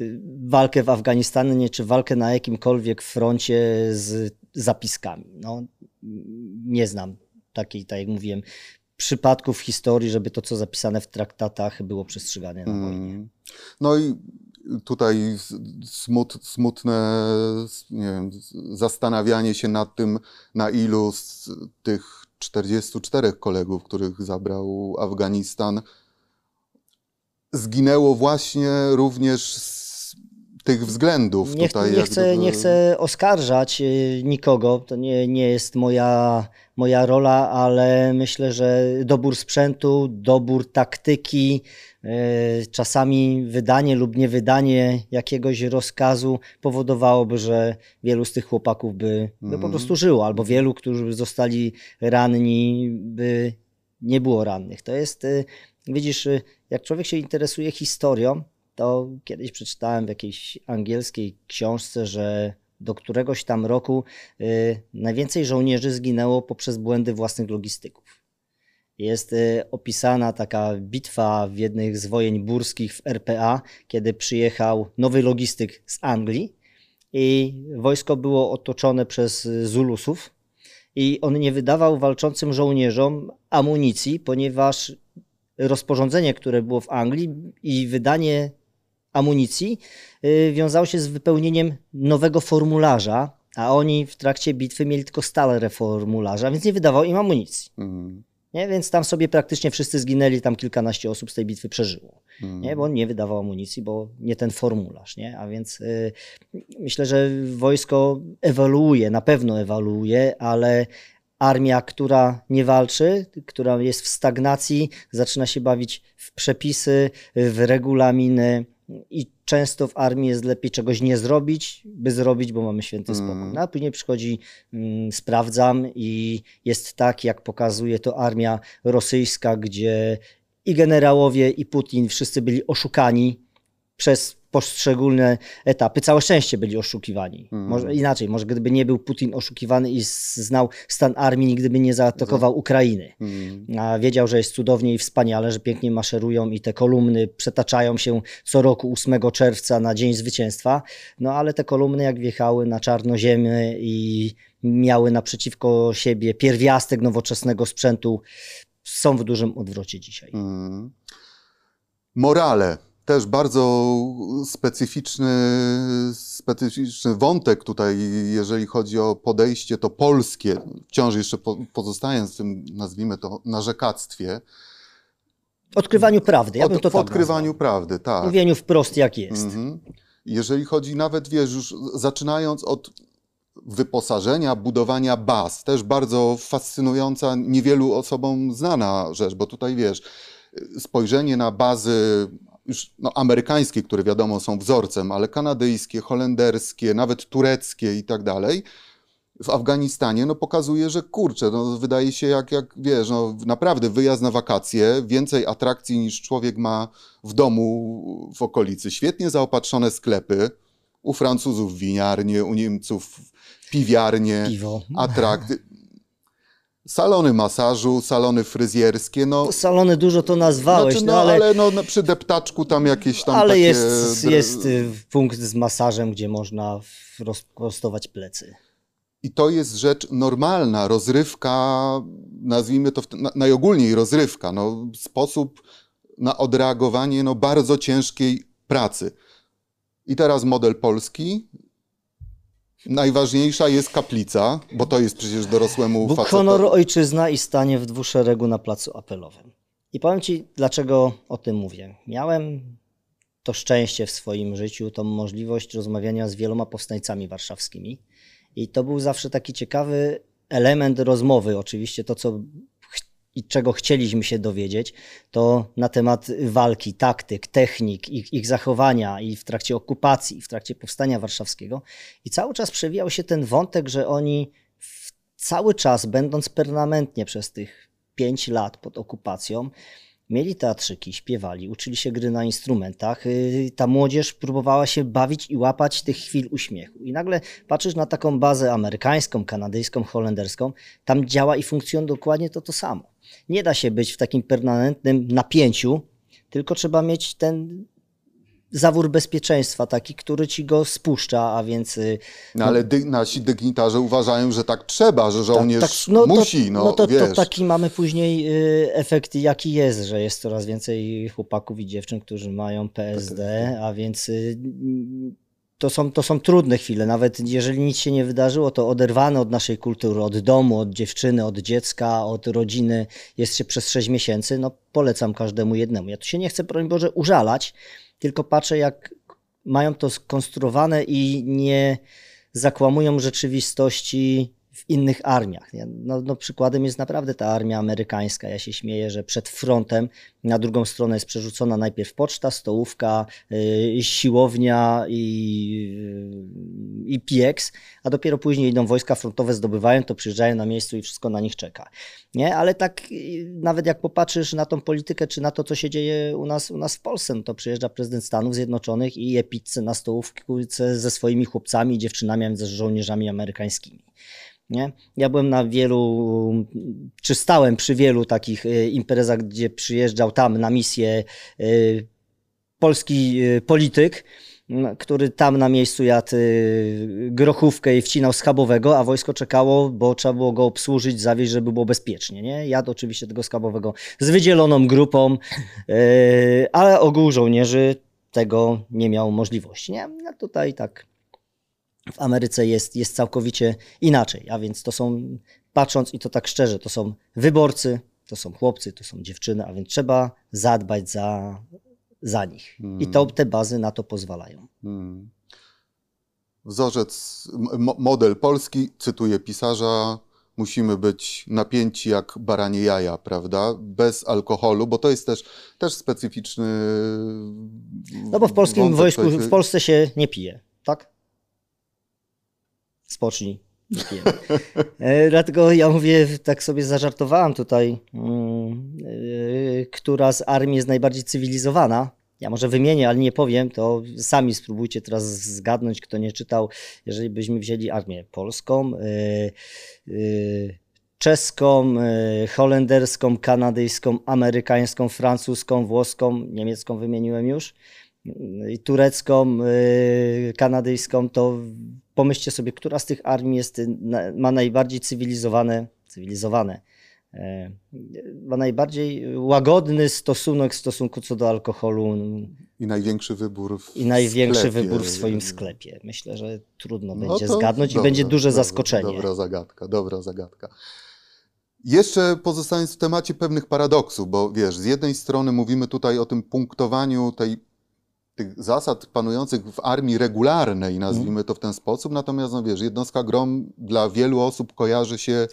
y, walkę w Afganistanie czy walkę na jakimkolwiek froncie z zapiskami. No, nie znam takiej, tak jak mówiłem, przypadków w historii, żeby to, co zapisane w traktatach, było przestrzegane na wojnie. mm. No i tutaj smut, smutne wiem, zastanawianie się nad tym, na ilu z tych 44 kolegów, których zabrał Afganistan, zginęło właśnie również z tych względów. Nie, tutaj nie, chcę, gdyby- nie chcę oskarżać y, nikogo, to nie, nie jest moja, moja rola, ale myślę, że dobór sprzętu, dobór taktyki, y, czasami wydanie lub niewydanie jakiegoś rozkazu powodowałoby, że wielu z tych chłopaków by, by po Mhm. prostu żyło, albo wielu, którzy zostali ranni, by nie było rannych. To jest, y, widzisz, jak człowiek się interesuje historią, to kiedyś przeczytałem w jakiejś angielskiej książce, że do któregoś tam roku y, najwięcej żołnierzy zginęło poprzez błędy własnych logistyków. Jest y, opisana taka bitwa w jednych z wojen burskich w RPA, kiedy przyjechał nowy logistyk z Anglii i wojsko było otoczone przez y, Zulusów i on nie wydawał walczącym żołnierzom amunicji, ponieważ rozporządzenie, które było w Anglii i wydanie amunicji y, wiązało się z wypełnieniem nowego formularza, a oni w trakcie bitwy mieli tylko stare formularze, a więc nie wydawał im amunicji. Mm. Nie? Więc tam sobie praktycznie wszyscy zginęli, tam kilkanaście osób z tej bitwy przeżyło. Nie? Bo on nie wydawał amunicji, bo nie ten formularz. Nie? A więc y, myślę, że wojsko ewoluuje, na pewno ewoluuje, ale armia, która nie walczy, która jest w stagnacji, zaczyna się bawić w przepisy, w regulaminy i często w armii jest lepiej czegoś nie zrobić, by zrobić, bo mamy święty spokój. No, a później przychodzi, mm, sprawdzam i jest tak, jak pokazuje to armia rosyjska, gdzie i generałowie, i Putin wszyscy byli oszukani przez poszczególne etapy. Całe szczęście byli oszukiwani. Może inaczej, może gdyby nie był Putin oszukiwany i znał stan armii, nigdy by nie zaatakował Ukrainy. Mm. A wiedział, że jest cudownie i wspaniale, że pięknie maszerują i te kolumny przetaczają się co roku 8 czerwca na Dzień Zwycięstwa. No ale te kolumny jak wjechały na czarnoziemy i miały naprzeciwko siebie pierwiastek nowoczesnego sprzętu, są w dużym odwrocie dzisiaj. Mm. Morale. Też bardzo specyficzny, specyficzny wątek tutaj, jeżeli chodzi o podejście to polskie, wciąż jeszcze po, pozostając w tym, nazwijmy to, narzekactwie, Odkrywaniu prawdy, ja bym to w tak odkrywaniu nazwał. prawdy, tak. Mówieniu wprost jak jest. Mhm. Jeżeli chodzi nawet, wiesz, już zaczynając od wyposażenia, budowania baz, też bardzo fascynująca, niewielu osobom znana rzecz, bo tutaj wiesz, spojrzenie na bazy już no, amerykańskie, które wiadomo są wzorcem, ale kanadyjskie, holenderskie, nawet tureckie i tak dalej, w Afganistanie no, pokazuje, że kurczę, no, wydaje się jak, jak wiesz, no, naprawdę wyjazd na wakacje, więcej atrakcji niż człowiek ma w domu w okolicy. Świetnie zaopatrzone sklepy, u Francuzów winiarnie, u Niemców piwiarnie, Piwo. atrakty. Salony masażu, salony fryzjerskie, no, Salony dużo to nazwałeś, znaczy, no, no ale, ale no, no, przy deptaczku tam jakieś tam ale takie... jest, jest y, punkt z masażem, gdzie można rozprostować plecy. I to jest rzecz normalna, rozrywka, nazwijmy to na, najogólniej rozrywka, no, sposób na odreagowanie no, bardzo ciężkiej pracy. I teraz model polski. Najważniejsza jest kaplica, bo to jest przecież dorosłemu Bóg, facetowi- honor, ojczyzna i stanie w dwuszeregu na placu apelowym. I powiem Ci, dlaczego o tym mówię. Miałem to szczęście w swoim życiu, tą możliwość rozmawiania z wieloma powstańcami warszawskimi. I to był zawsze taki ciekawy element rozmowy. Oczywiście to, co i czego chcieliśmy się dowiedzieć, to na temat walki, taktyk, technik, ich, ich zachowania i w trakcie okupacji, i w trakcie powstania warszawskiego. I cały czas przewijał się ten wątek, że oni cały czas, będąc permanentnie przez tych pięć lat pod okupacją, mieli teatrzyki, śpiewali, uczyli się gry na instrumentach. Yy, Ta młodzież próbowała się bawić i łapać tych chwil uśmiechu. I nagle patrzysz na taką bazę amerykańską, kanadyjską, holenderską, tam działa i funkcjonuje dokładnie to to samo. Nie da się być w takim permanentnym napięciu, tylko trzeba mieć ten zawór bezpieczeństwa, taki, który ci go spuszcza, a więc yy, No, ale dy, nasi dygnitarze uważają, że tak trzeba, że żołnierz no musi, to, no, no to, wiesz. to taki mamy później y, efekt, jaki jest, że jest coraz więcej chłopaków i dziewczyn, którzy mają PSD, a więc y, to są, to są trudne chwile. Nawet jeżeli nic się nie wydarzyło, to oderwane od naszej kultury, od domu, od dziewczyny, od dziecka, od rodziny jest się przez 6 miesięcy, no polecam każdemu jednemu. Ja tu się nie chcę, broń Boże, użalać, tylko patrzę, jak mają to skonstruowane i nie zakłamują rzeczywistości w innych armiach. No, no, przykładem jest naprawdę ta armia amerykańska. Ja się śmieję, że przed frontem na drugą stronę jest przerzucona najpierw poczta, stołówka, yy, siłownia i, yy, i pieks, a dopiero później idą wojska frontowe, zdobywają to, przyjeżdżają na miejscu i wszystko na nich czeka. Nie? Ale tak yy, nawet jak popatrzysz na tą politykę, czy na to, co się dzieje u nas, u nas w Polsce, no to przyjeżdża prezydent Stanów Zjednoczonych i je pizzę na stołówce ze swoimi chłopcami i dziewczynami, a więc ze żołnierzami amerykańskimi. Nie? Ja byłem na wielu, czy stałem przy wielu takich y, imprezach, gdzie przyjeżdżał tam na misję y, polski y, polityk, który tam na miejscu jadł grochówkę i wcinał schabowego, a wojsko czekało, bo trzeba było go obsłużyć, zawieźć, żeby było bezpiecznie. Nie? Jadł oczywiście tego schabowego z wydzieloną grupą, ale ogół żołnierzy tego nie miał możliwości. Nie? A tutaj tak w Ameryce jest, jest całkowicie inaczej. A więc to są, patrząc i to tak szczerze, to są wyborcy, To są chłopcy, to są dziewczyny, a więc trzeba zadbać za, za nich. I to te bazy na to pozwalają. Hmm. Wzorzec, model polski, cytuję pisarza, musimy być napięci jak baranie jaja, prawda? Bez alkoholu, bo to jest też, też specyficzny. No bo w polskim wojsku, w Polsce się nie pije, tak? Spocznij. E, Dlatego ja mówię, tak sobie zażartowałem tutaj, mm, e, która z armii jest najbardziej cywilizowana. Ja może wymienię, ale nie powiem, to sami spróbujcie teraz zgadnąć, kto nie czytał. Jeżeli byśmy wzięli armię polską, e, czeską, holenderską, kanadyjską, amerykańską, francuską, włoską, niemiecką wymieniłem już, turecką, kanadyjską, to pomyślcie sobie, która z tych armii jest, y, ma najbardziej cywilizowane, cywilizowane, e, ma najbardziej łagodny stosunek w stosunku co do alkoholu I największy wybór w i największy sklepie. wybór w swoim sklepie. Myślę, że trudno No będzie zgadnąć dobra, i będzie duże dobra, zaskoczenie. Dobra zagadka, dobra zagadka. Jeszcze pozostając w temacie pewnych paradoksów, bo wiesz, z jednej strony mówimy tutaj o tym punktowaniu tej, tych zasad panujących w armii regularnej, nazwijmy to w ten sposób, natomiast no wiesz, jednostka GROM dla wielu osób kojarzy się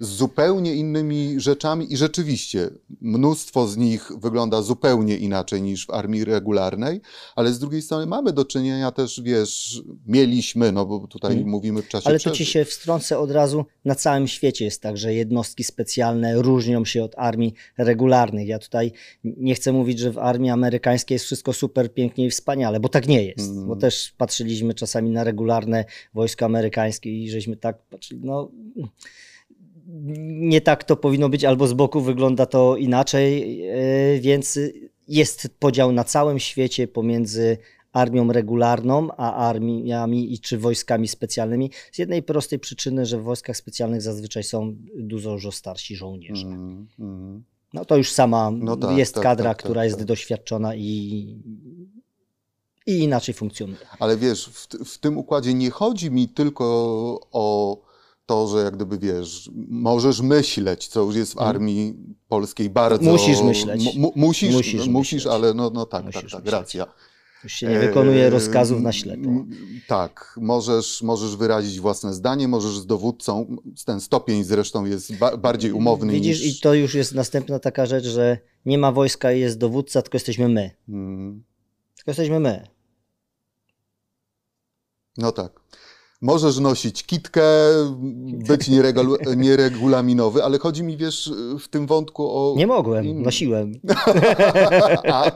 z zupełnie innymi rzeczami i rzeczywiście mnóstwo z nich wygląda zupełnie inaczej niż w armii regularnej, ale z drugiej strony mamy do czynienia też, wiesz, mieliśmy, no bo tutaj Mhm. mówimy w czasie Ale to ci się wstrącę od razu. Na całym świecie jest tak, że jednostki specjalne różnią się od armii regularnych. Ja tutaj nie chcę mówić, że w armii amerykańskiej jest wszystko super pięknie i wspaniale, bo tak nie jest. Mm. Bo też patrzyliśmy czasami na regularne wojsko amerykańskie i żeśmy tak patrzyli, no nie tak to powinno być, albo z boku wygląda to inaczej, e, więc jest podział na całym świecie pomiędzy armią regularną, a armiami i czy wojskami specjalnymi. Z jednej prostej przyczyny, że w wojskach specjalnych zazwyczaj są dużo, starsi żołnierze. Mm, mm. No to już sama No tak, jest tak, kadra, tak, tak, która jest tak. doświadczona i, i inaczej funkcjonuje. Ale wiesz, w, w tym układzie nie chodzi mi tylko o to, że jak gdyby wiesz, możesz myśleć, co już jest w Mhm. armii polskiej bardzo. Musisz myśleć. Mu, mu, musisz, Musisz musisz, myśleć. ale no, no tak, Musisz tak, tak, myśleć. racja. Już się nie wykonuje Eee, rozkazów na ślepo. Tak, możesz, możesz wyrazić własne zdanie, możesz z dowódcą, ten stopień zresztą jest ba, bardziej umowny Widzisz, niż... i to już jest następna taka rzecz, że nie ma wojska i jest dowódca, tylko jesteśmy my. Mm, Tylko jesteśmy my. No tak. Możesz nosić kitkę, być nieregul- nieregulaminowy, ale chodzi mi, wiesz, w tym wątku o... Nie mogłem, nosiłem. A,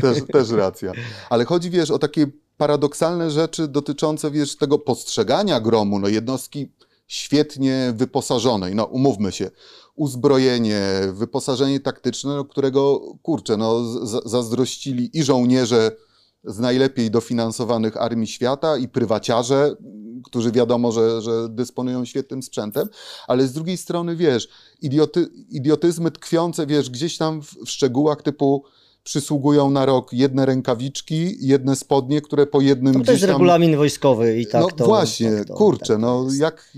też, też racja. Ale chodzi, wiesz, o takie paradoksalne rzeczy dotyczące, wiesz, tego postrzegania gromu, no jednostki świetnie wyposażonej, no umówmy się, uzbrojenie, wyposażenie taktyczne, no, którego, kurczę, no zazdrościli i żołnierze z najlepiej dofinansowanych armii świata i prywaciarze, którzy wiadomo, że, że dysponują świetnym sprzętem, ale z drugiej strony, wiesz, idioty, idiotyzmy tkwiące, wiesz, gdzieś tam w, w szczegółach typu przysługują na rok jedne rękawiczki, jedne spodnie, które po jednym No to gdzieś jest tam... regulamin wojskowy i tak no to... właśnie, tak to, kurczę, tak to no jest. jak...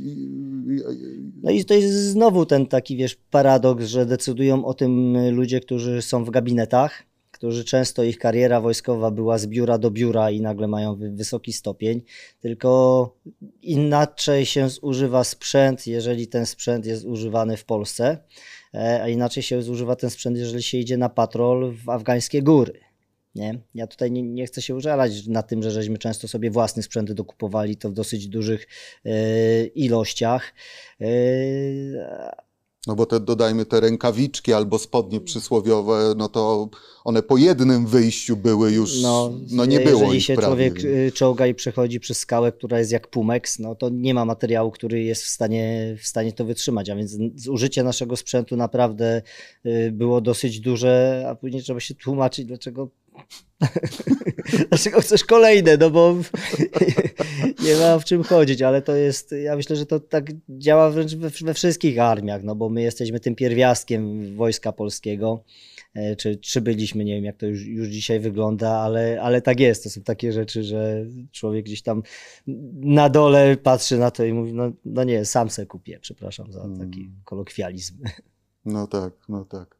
No i to jest znowu ten taki, wiesz, paradoks, że decydują o tym ludzie, którzy są w gabinetach, którzy często ich kariera wojskowa była z biura do biura i nagle mają wy- wysoki stopień, tylko inaczej się zużywa sprzęt, jeżeli ten sprzęt jest używany w Polsce, e, a inaczej się zużywa ten sprzęt, jeżeli się idzie na patrol w afgańskie góry. Nie? Ja tutaj nie, nie chcę się użalać na tym, że żeśmy często sobie własny sprzęt dokupowali, to w dosyć dużych e, ilościach. E, No bo te, dodajmy te rękawiczki albo spodnie przysłowiowe, no to one po jednym wyjściu były już, no, no, nie było jeżeli ich się prawie. człowiek y, czołga i przechodzi przez skałę, która jest jak pumex, no to nie ma materiału, który jest w stanie, w stanie to wytrzymać, a więc zużycie naszego sprzętu naprawdę y, było dosyć duże, a później trzeba się tłumaczyć, dlaczego Dlaczego chcesz kolejne? No bo nie ma w czym chodzić, ale to jest, ja myślę, że to tak działa wręcz we, we wszystkich armiach, no bo my jesteśmy tym pierwiastkiem wojska polskiego, e, czy, czy byliśmy, nie wiem jak to już, już dzisiaj wygląda, ale, ale tak jest. To są takie rzeczy, że człowiek gdzieś tam na dole patrzy na to i mówi, no, no nie, sam se kupię, przepraszam za taki Mm. kolokwializm. No tak, no tak.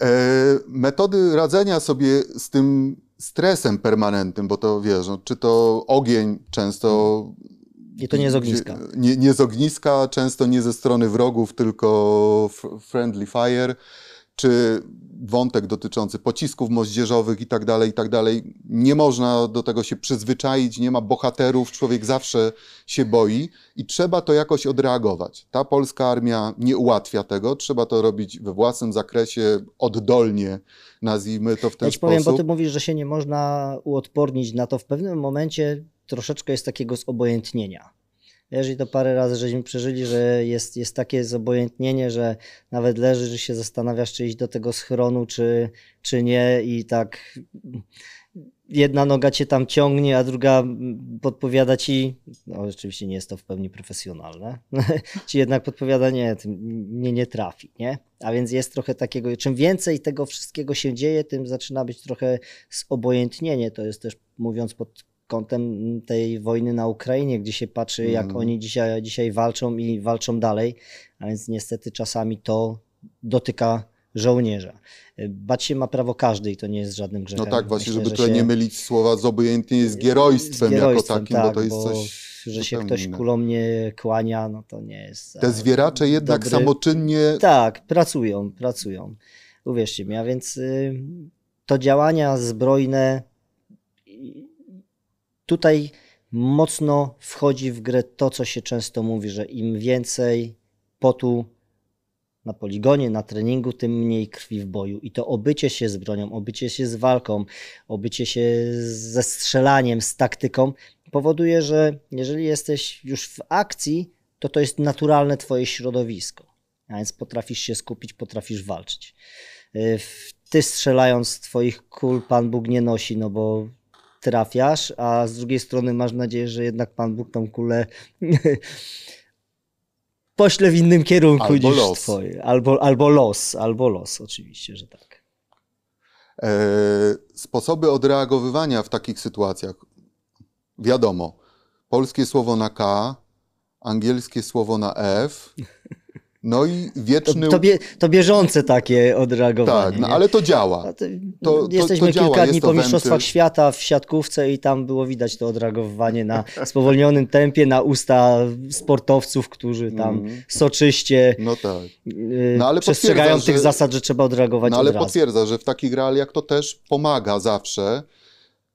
E, metody radzenia sobie z tym stresem permanentnym, bo to wiesz, no, czy to ogień często. I to nie z ogniska. Nie, nie z ogniska, często nie ze strony wrogów, tylko friendly fire czy wątek dotyczący pocisków moździerzowych i tak dalej, i tak dalej. Nie można do tego się przyzwyczaić, nie ma bohaterów, człowiek zawsze się boi i trzeba to jakoś odreagować. Ta polska armia nie ułatwia tego, trzeba to robić we własnym zakresie, oddolnie, nazwijmy to w ten ja ci sposób. powiem, bo ty mówisz, że się nie można uodpornić na to. W pewnym momencie troszeczkę jest takiego zobojętnienia jeżeli to parę razy żeśmy przeżyli, że jest, jest takie zobojętnienie, że nawet leży, że się zastanawiasz, czy iść do tego schronu, czy, czy nie i tak jedna noga cię tam ciągnie, a druga podpowiada ci, no oczywiście nie jest to w pełni profesjonalne, ci jednak podpowiada, nie, mnie nie trafi, nie? A więc jest trochę takiego, czym więcej tego wszystkiego się dzieje, tym zaczyna być trochę zobojętnienie, to jest też mówiąc pod kątem tej wojny na Ukrainie, gdzie się patrzy, jak mm. oni dzisiaj, dzisiaj walczą i walczą dalej, a więc niestety czasami to dotyka żołnierza. Bać się ma prawo każdy i to nie jest żadnym grzechem. No tak, właśnie, Myślę, żeby tutaj się... nie mylić słowa z obojętnie z gierojstwem, z gierojstwem jako takim, tak, bo to jest bo, coś że się ktoś inne. kulą nie kłania, no to nie jest... Te zwieracze jednak dobry... samoczynnie... Tak, pracują, pracują. Uwierzcie mi, a więc y, to działania zbrojne tutaj mocno wchodzi w grę to, co się często mówi, że im więcej potu na poligonie, na treningu, tym mniej krwi w boju. I to obycie się z bronią, obycie się z walką, obycie się ze strzelaniem, z taktyką powoduje, że jeżeli jesteś już w akcji, to to jest naturalne twoje środowisko. A więc potrafisz się skupić, potrafisz walczyć. Y, ty strzelając twoich kul Pan Bóg nie nosi, no bo trafiasz, a z drugiej strony masz nadzieję, że jednak Pan Bóg tą kulę pośle w innym kierunku albo niż los. twoje. Albo, albo los, albo los, oczywiście, że tak. E, sposoby odreagowywania w takich sytuacjach. Wiadomo, polskie słowo na K, angielskie słowo na F, no i wieczny... To, to, bie, to bieżące takie odreagowanie. Tak, no, ale to działa. To, jesteśmy to, kilka dni po Mistrzostwach Świata w siatkówce i tam było widać to odreagowanie na spowolnionym tempie, na usta sportowców, którzy tam mm. soczyście no tak. Y, no, ale przestrzegają tych że, zasad, że trzeba odreagować No ale potwierdza, że w takich realiach to też pomaga zawsze.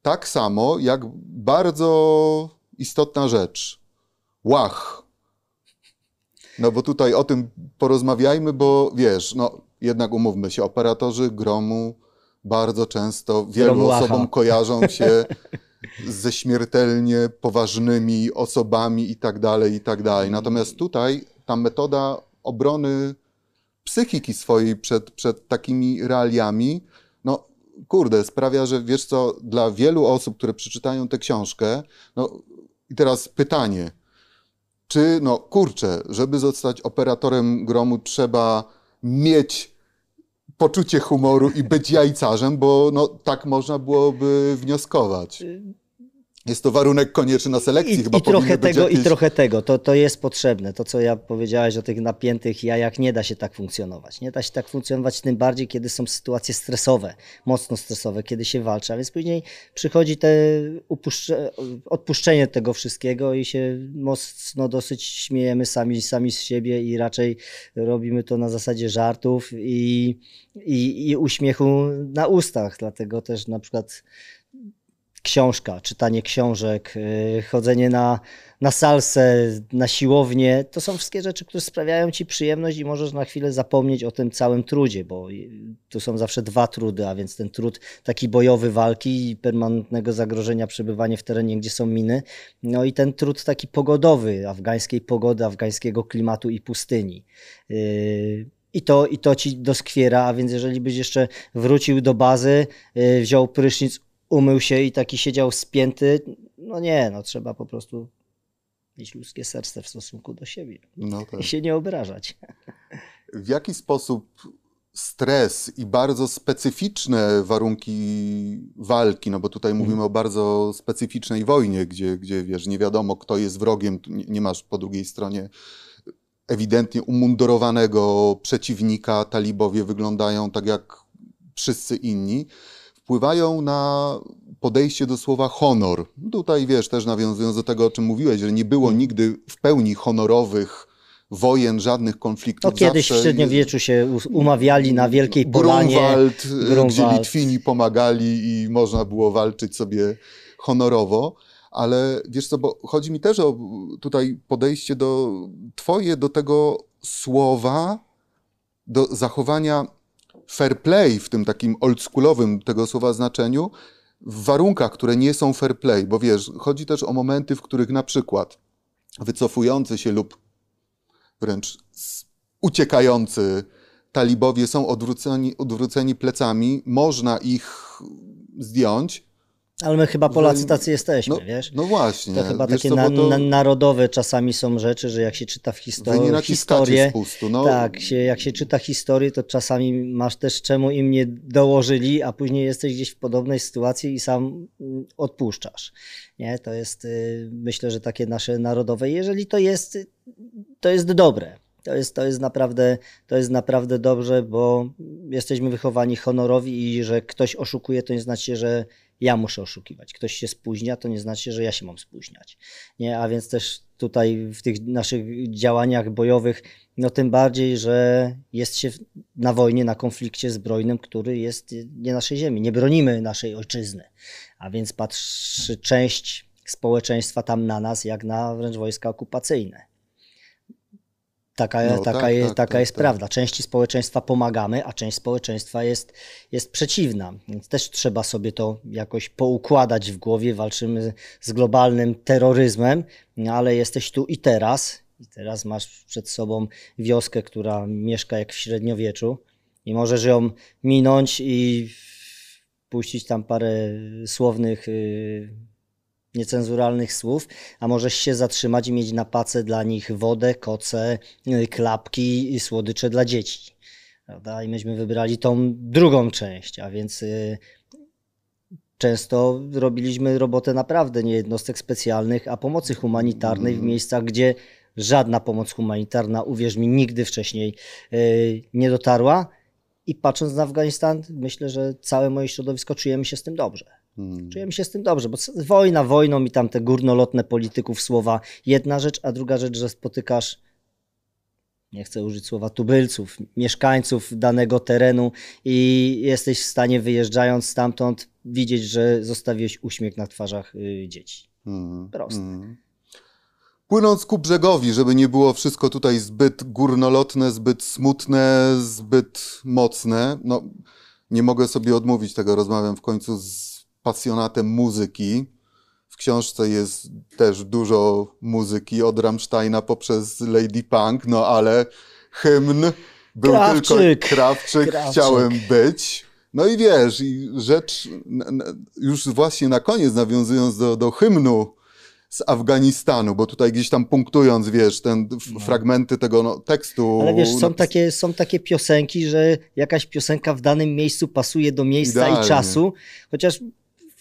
Tak samo jak bardzo istotna rzecz. Łach no bo tutaj o tym porozmawiajmy, bo wiesz, no jednak umówmy się, operatorzy gromu bardzo często wielu osobom kojarzą się ze śmiertelnie poważnymi osobami i tak dalej, i tak dalej. Natomiast tutaj ta metoda obrony psychiki swojej przed, przed takimi realiami, no kurde, sprawia, że wiesz co, dla wielu osób, które przeczytają tę książkę, no i teraz pytanie, czy, no kurczę, żeby zostać operatorem gromu, trzeba mieć poczucie humoru i być jajcarzem, bo no, tak można byłoby wnioskować. Jest to warunek konieczny na selekcji. I, chyba i trochę tego, jakieś... i trochę tego. To, to jest potrzebne. To, co ja powiedziałeś o tych napiętych jajach, nie da się tak funkcjonować. Nie da się tak funkcjonować tym bardziej, kiedy są sytuacje stresowe, mocno stresowe, kiedy się walczy. A więc później przychodzi te upuszcze... odpuszczenie tego wszystkiego i się mocno dosyć śmiejemy sami, sami z siebie i raczej robimy to na zasadzie żartów i, i, i uśmiechu na ustach. Dlatego też na przykład książka, czytanie książek, y, chodzenie na, na salsę, na siłownię, to są wszystkie rzeczy, które sprawiają ci przyjemność i możesz na chwilę zapomnieć o tym całym trudzie, bo tu są zawsze dwa trudy, a więc ten trud taki bojowy walki i permanentnego zagrożenia przebywanie w terenie, gdzie są miny, no i ten trud taki pogodowy, afgańskiej pogody, afgańskiego klimatu i pustyni. Y, i to, I to ci doskwiera, a więc jeżeli byś jeszcze wrócił do bazy, y, wziął prysznic, umył się i taki siedział spięty, no nie, no trzeba po prostu mieć ludzkie serce w stosunku do siebie no tak. i się nie obrażać. W jaki sposób stres i bardzo specyficzne warunki walki, no bo tutaj mhm. mówimy o bardzo specyficznej wojnie, gdzie, gdzie wiesz, nie wiadomo kto jest wrogiem, nie, nie masz po drugiej stronie ewidentnie umundurowanego przeciwnika. Talibowie wyglądają tak jak wszyscy inni. Wpływają na podejście do słowa honor. Tutaj wiesz, też nawiązując do tego, o czym mówiłeś, że nie było nigdy w pełni honorowych wojen, żadnych konfliktów. No kiedyś w Zawsze średniowieczu się umawiali na Wielkiej Polanie. Grunwald, gdzie Grunwald. Litwini pomagali i można było walczyć sobie honorowo. Ale wiesz co, bo chodzi mi też o tutaj podejście do twoje, do tego słowa, do zachowania fair play w tym takim oldschoolowym tego słowa znaczeniu, w warunkach, które nie są fair play, bo wiesz, chodzi też o momenty, w których na przykład wycofujący się lub wręcz uciekający talibowie są odwróceni, odwróceni plecami, można ich zdjąć. Ale my chyba Polacy Że- tacy jesteśmy, No, wiesz? no właśnie. To chyba wiesz takie co, na, to na, narodowe czasami są rzeczy, że jak się czyta w historii, historię, spustu. No, tak, się, jak się czyta historię, to czasami masz też czemu im nie dołożyli, a później jesteś gdzieś w podobnej sytuacji i sam mm, odpuszczasz. Nie, to jest y, myślę, że takie nasze narodowe. Jeżeli to jest, y, to jest dobre. To jest, to, jest naprawdę, to jest naprawdę dobrze, bo jesteśmy wychowani honorowi i że ktoś oszukuje, to nie znaczy, że ja muszę oszukiwać. Ktoś się spóźnia, to nie znaczy, że ja się mam spóźniać. Nie, a więc też tutaj w tych naszych działaniach bojowych, no tym bardziej, że jest się na wojnie, na konflikcie zbrojnym, który jest nie naszej ziemi. Nie bronimy naszej ojczyzny. A więc patrzy część społeczeństwa tam na nas, jak na wręcz wojska okupacyjne. Taka, No, taka, tak, je, tak, taka tak, jest tak. prawda. Części społeczeństwa pomagamy, a część społeczeństwa jest, jest przeciwna. Więc też trzeba sobie to jakoś poukładać w głowie. Walczymy z globalnym terroryzmem, ale jesteś tu i teraz. I teraz masz przed sobą wioskę, która mieszka jak w średniowieczu i możesz ją minąć i puścić tam parę słownych, y, niecenzuralnych słów, a możesz się zatrzymać i mieć na pace dla nich wodę, koce, y, klapki i słodycze dla dzieci. Prawda? I myśmy wybrali tą drugą część, a więc y, często robiliśmy robotę naprawdę nie jednostek specjalnych, a pomocy humanitarnej w miejscach, gdzie żadna pomoc humanitarna, uwierz mi, nigdy wcześniej y, nie dotarła. I patrząc na Afganistan, myślę, że całe moje środowisko czujemy się z tym dobrze. Hmm. Czujemy się z tym dobrze, bo wojna wojną i tam te górnolotne polityków słowa jedna rzecz, a druga rzecz, że spotykasz, nie chcę użyć słowa tubylców, mieszkańców danego terenu i jesteś w stanie wyjeżdżając stamtąd widzieć, że zostawiłeś uśmiech na twarzach y, dzieci. Mm, Proste. mm. Płynąc ku brzegowi, żeby nie było wszystko tutaj zbyt górnolotne, zbyt smutne, zbyt mocne. No, nie mogę sobie odmówić tego, rozmawiam w końcu z pasjonatem muzyki. W książce jest też dużo muzyki od Rammsteina poprzez Lady Punk, no ale hymn był Krawczyk. tylko Krawczyk, Krawczyk. chciałem być. No i wiesz, i rzecz już właśnie na koniec, nawiązując do, do hymnu z Afganistanu, bo tutaj gdzieś tam punktując, wiesz, ten f- fragmenty tego no, tekstu. Ale wiesz, są napis- takie, są takie piosenki, że jakaś piosenka w danym miejscu pasuje do miejsca Idealnie. i czasu, chociaż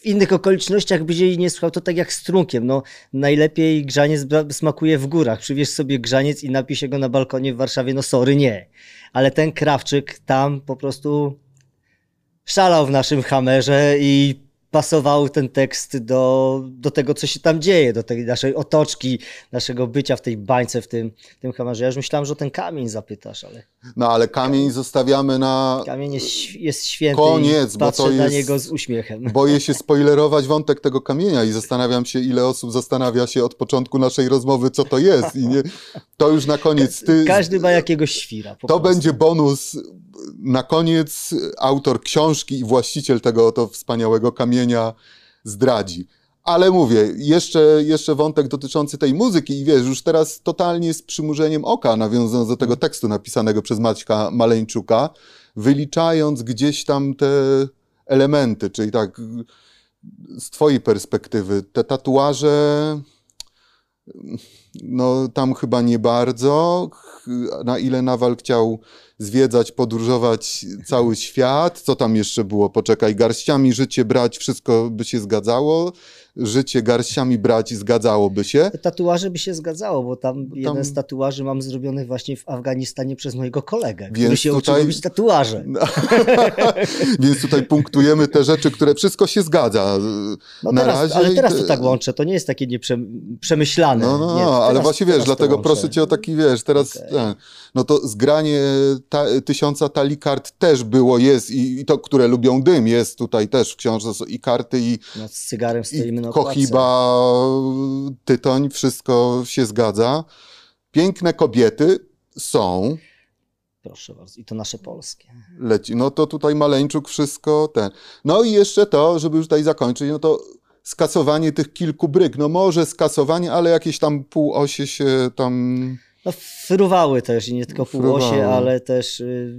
innych okolicznościach byś jej nie słuchał, to tak jak strunkiem. No, najlepiej grzaniec smakuje w górach. Przywieź sobie grzaniec i napij się go na balkonie w Warszawie. No sorry, nie. Ale ten Krawczyk tam po prostu szalał w naszym hamerze i pasował ten tekst do, do tego, co się tam dzieje, do tej naszej otoczki, naszego bycia w tej bańce, w tym, tym hamerze. Ja już myślałem, że o ten kamień zapytasz, ale No ale kamień zostawiamy na. kamień jest, jest święty Koniec, bo to na jest- niego z uśmiechem. Boję się spoilerować wątek tego kamienia i zastanawiam się, ile osób zastanawia się od początku naszej rozmowy, co to jest. I nie, to już na koniec. Ty, Każdy ma jakiegoś świra. To prostu. będzie bonus. Na koniec autor książki i właściciel tego oto wspaniałego kamienia zdradzi. Ale mówię, jeszcze, jeszcze wątek dotyczący tej muzyki i wiesz, już teraz totalnie z przymurzeniem oka, nawiązując do tego tekstu napisanego przez Maćka Maleńczuka, wyliczając gdzieś tam te elementy, czyli tak z twojej perspektywy, te tatuaże, no tam chyba nie bardzo, na ile Nawal chciał zwiedzać, podróżować cały świat. Co tam jeszcze było? Poczekaj, garściami życie brać, wszystko by się zgadzało. Życie garściami brać zgadzałoby się. Tatuaże by się zgadzało, bo tam, tam... jeden z tatuaży mam zrobiony właśnie w Afganistanie przez mojego kolegę, Więc który się tutaj- uczył robić tatuaże. Więc tutaj punktujemy te rzeczy, które wszystko się zgadza. No Na teraz, razie ale teraz te- to tak łączę, to nie jest takie nieprzemyślane. No, no, nie, no, ale właśnie wiesz, dlatego proszę cię o taki, wiesz, teraz ten, no to zgranie ta, tysiąca talii kart też było, jest i, i to, które lubią dym, jest tutaj też w książce i karty i, No, z cygarem stoimy i na kochiba, tytoń, wszystko się zgadza. Piękne kobiety są, Proszę bardzo. I to nasze polskie. leci, no to tutaj Maleńczuk wszystko ten. No i jeszcze to, żeby już tutaj zakończyć, no to skasowanie tych kilku bryk, no może skasowanie, ale jakieś tam półosie się tam... No, fruwały też i nie tylko półosie, ale też y,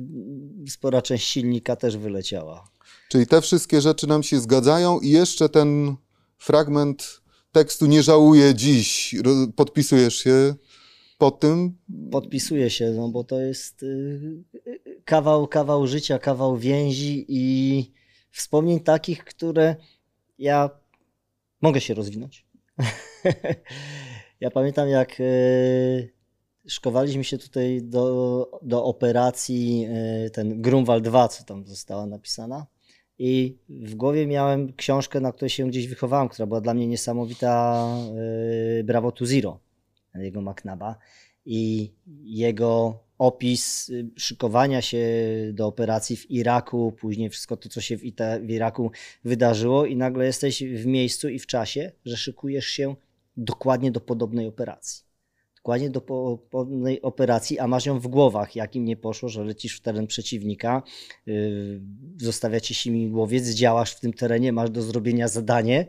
spora część silnika też wyleciała. Czyli te wszystkie rzeczy nam się zgadzają i jeszcze ten fragment tekstu nie żałuję dziś. Podpisujesz się pod tym? Podpisuję się, no bo to jest y, kawał, kawał życia, kawał więzi i wspomnień takich, które ja mogę się rozwinąć. ja pamiętam, jak y, szkowaliśmy się tutaj do, do operacji y, ten Grunwald 2, co tam została napisana. I w głowie miałem książkę, na której się gdzieś wychowałem, która była dla mnie niesamowita, y, Bravo to Zero, jego McNaba. I jego opis y, szykowania się do operacji w Iraku, później wszystko to, co się w, Ita- w Iraku wydarzyło, i nagle jesteś w miejscu i w czasie, że szykujesz się dokładnie do podobnej operacji. Dokładnie do po- podobnej operacji, a masz ją w głowach, jak im nie poszło, że lecisz w teren przeciwnika, yy, zostawia ci śmigłowiec, działasz w tym terenie, masz do zrobienia zadanie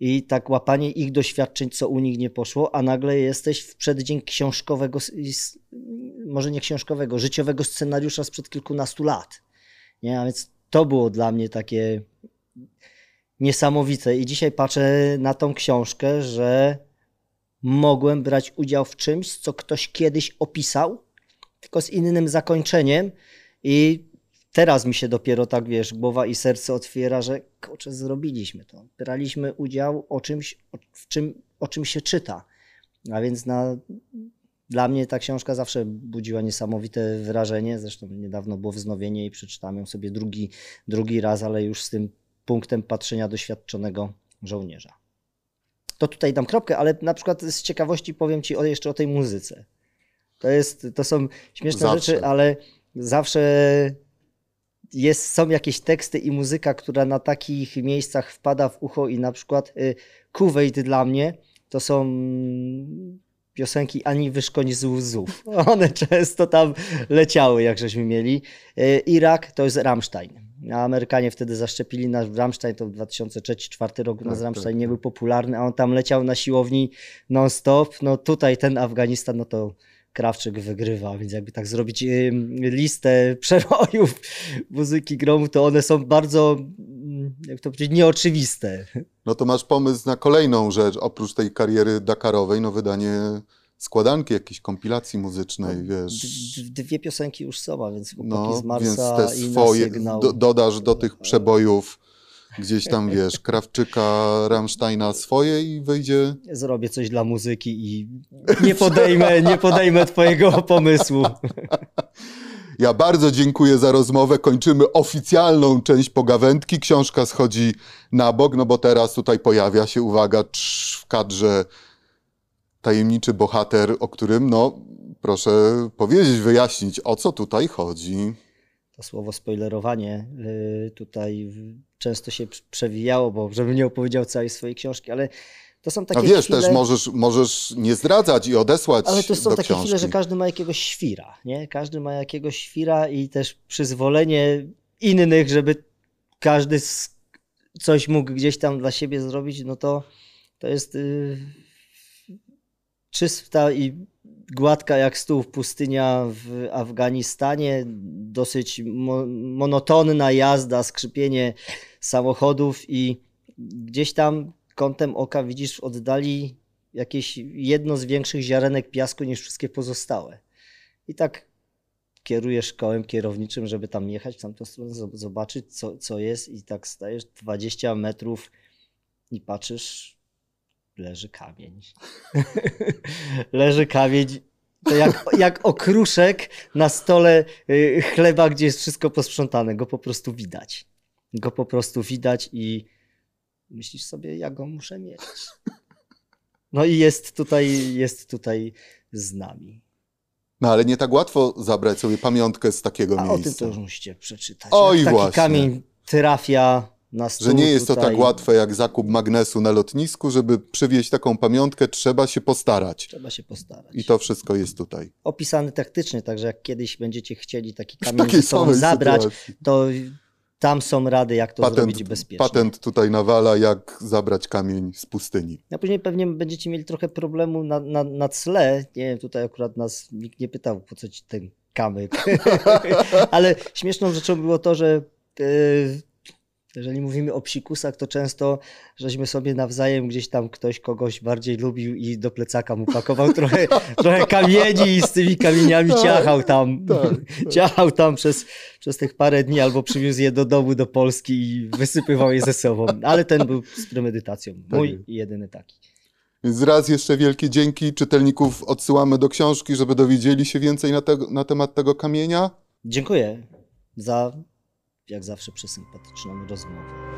i tak łapanie ich doświadczeń, co u nich nie poszło, a nagle jesteś w przeddzień książkowego, może nie książkowego, życiowego scenariusza sprzed kilkunastu lat. Nie? A więc to było dla mnie takie niesamowite i dzisiaj patrzę na tą książkę, że mogłem brać udział w czymś, co ktoś kiedyś opisał, tylko z innym zakończeniem i teraz mi się dopiero tak, wiesz, głowa i serce otwiera, że kurczę, zrobiliśmy to. Braliśmy udział o czymś, o, w czym, o czym się czyta. A więc na, dla mnie ta książka zawsze budziła niesamowite wrażenie. Zresztą niedawno było wznowienie i przeczytałem ją sobie drugi, drugi raz, ale już z tym punktem patrzenia doświadczonego żołnierza. To tutaj dam kropkę, ale na przykład z ciekawości powiem Ci o, jeszcze o tej muzyce. To, jest, to są śmieszne Zawsze. rzeczy, ale zawsze jest, są jakieś teksty i muzyka, która na takich miejscach wpada w ucho i na przykład y, Kuwait dla mnie to są piosenki Ani Wyszkoń z łzów. One często tam leciały, jak żeśmy mieli. Y, Irak to jest Rammstein. A Amerykanie wtedy zaszczepili nasz Rammstein, to w 2003-2004 roku nas Tak, Rammstein tak, nie tak. był popularny, a on tam leciał na siłowni non-stop. No tutaj ten Afganistan, no to Krawczyk wygrywa, więc jakby tak zrobić listę przerojów muzyki gromu, to one są bardzo, mm, jak to powiedzieć, nieoczywiste. No to masz pomysł na kolejną rzecz, oprócz tej kariery Dakarowej, no wydanie składanki jakiejś kompilacji muzycznej, wiesz. D- d- dwie piosenki już są, więc No, z Marsa więc te i swoje, do, dodasz do tych przebojów gdzieś tam, wiesz, Krawczyka, Rammsteina swoje i wyjdzie... Zrobię coś dla muzyki i nie podejmę, nie podejmę twojego pomysłu. Ja bardzo dziękuję za rozmowę. Kończymy oficjalną część pogawędki. Książka schodzi na bok, no bo teraz tutaj pojawia się, uwaga, trz, w kadrze tajemniczy bohater, o którym, no, proszę powiedzieć, wyjaśnić, o co tutaj chodzi. To słowo spoilerowanie y, tutaj często się prz- przewijało, bo żebym nie opowiedział całej swojej książki, ale to są takie A wiesz, chwile... też możesz, możesz nie zdradzać i odesłać Ale to są takie książki. chwile, że każdy ma jakiegoś świra, nie? Każdy ma jakiegoś świra i też przyzwolenie innych, żeby każdy coś mógł gdzieś tam dla siebie zrobić, no to to jest y, czysta i gładka jak stół pustynia w Afganistanie, dosyć mo monotonna jazda, skrzypienie samochodów i gdzieś tam kątem oka widzisz w oddali jakieś jedno z większych ziarenek piasku niż wszystkie pozostałe. I tak kierujesz kołem kierowniczym, żeby tam jechać w tamtą stronę, zob- zobaczyć co, co jest i tak stajesz 20 metrów i patrzysz, leży kamień. leży kamień. To jak, jak okruszek na stole y, chleba, gdzie jest wszystko posprzątane. Go po prostu widać. Go po prostu widać i myślisz sobie, ja go muszę mieć. No i jest tutaj, jest tutaj z nami. No ale nie tak łatwo zabrać sobie pamiątkę z takiego A o miejsca. tym to już musicie przeczytać. Oj, Jak taki właśnie. kamień trafia na stół Że nie jest to tutaj. tak łatwe jak zakup magnesu na lotnisku, żeby przywieźć taką pamiątkę, trzeba się postarać. Trzeba się postarać. I to wszystko jest tutaj. Opisany taktycznie, także jak kiedyś będziecie chcieli taki kamień ze sobą zabrać, sytuacji. to tam są rady, jak to zrobić bezpiecznie. patent tutaj nawala, jak zabrać kamień z pustyni. A później pewnie będziecie mieli trochę problemu na, na, na cle. Nie wiem, tutaj akurat nas nikt nie pytał, po co ci ten kamyk. Ale śmieszną rzeczą było to, że e, jeżeli mówimy o psikusach, to często żeśmy sobie nawzajem gdzieś tam ktoś kogoś bardziej lubił i do plecaka mu pakował trochę, trochę kamieni i z tymi kamieniami Tak, ciachał tam. tak, Ciachał tam przez, przez tych parę dni albo przywiózł je do domu, do Polski i wysypywał je ze sobą. Ale ten był z premedytacją. Mój i jedyny taki. Więc raz jeszcze wielkie dzięki. Czytelników odsyłamy do książki, żeby dowiedzieli się więcej na, tego, na temat tego kamienia. Dziękuję za, jak zawsze, przesympatyczną rozmowę.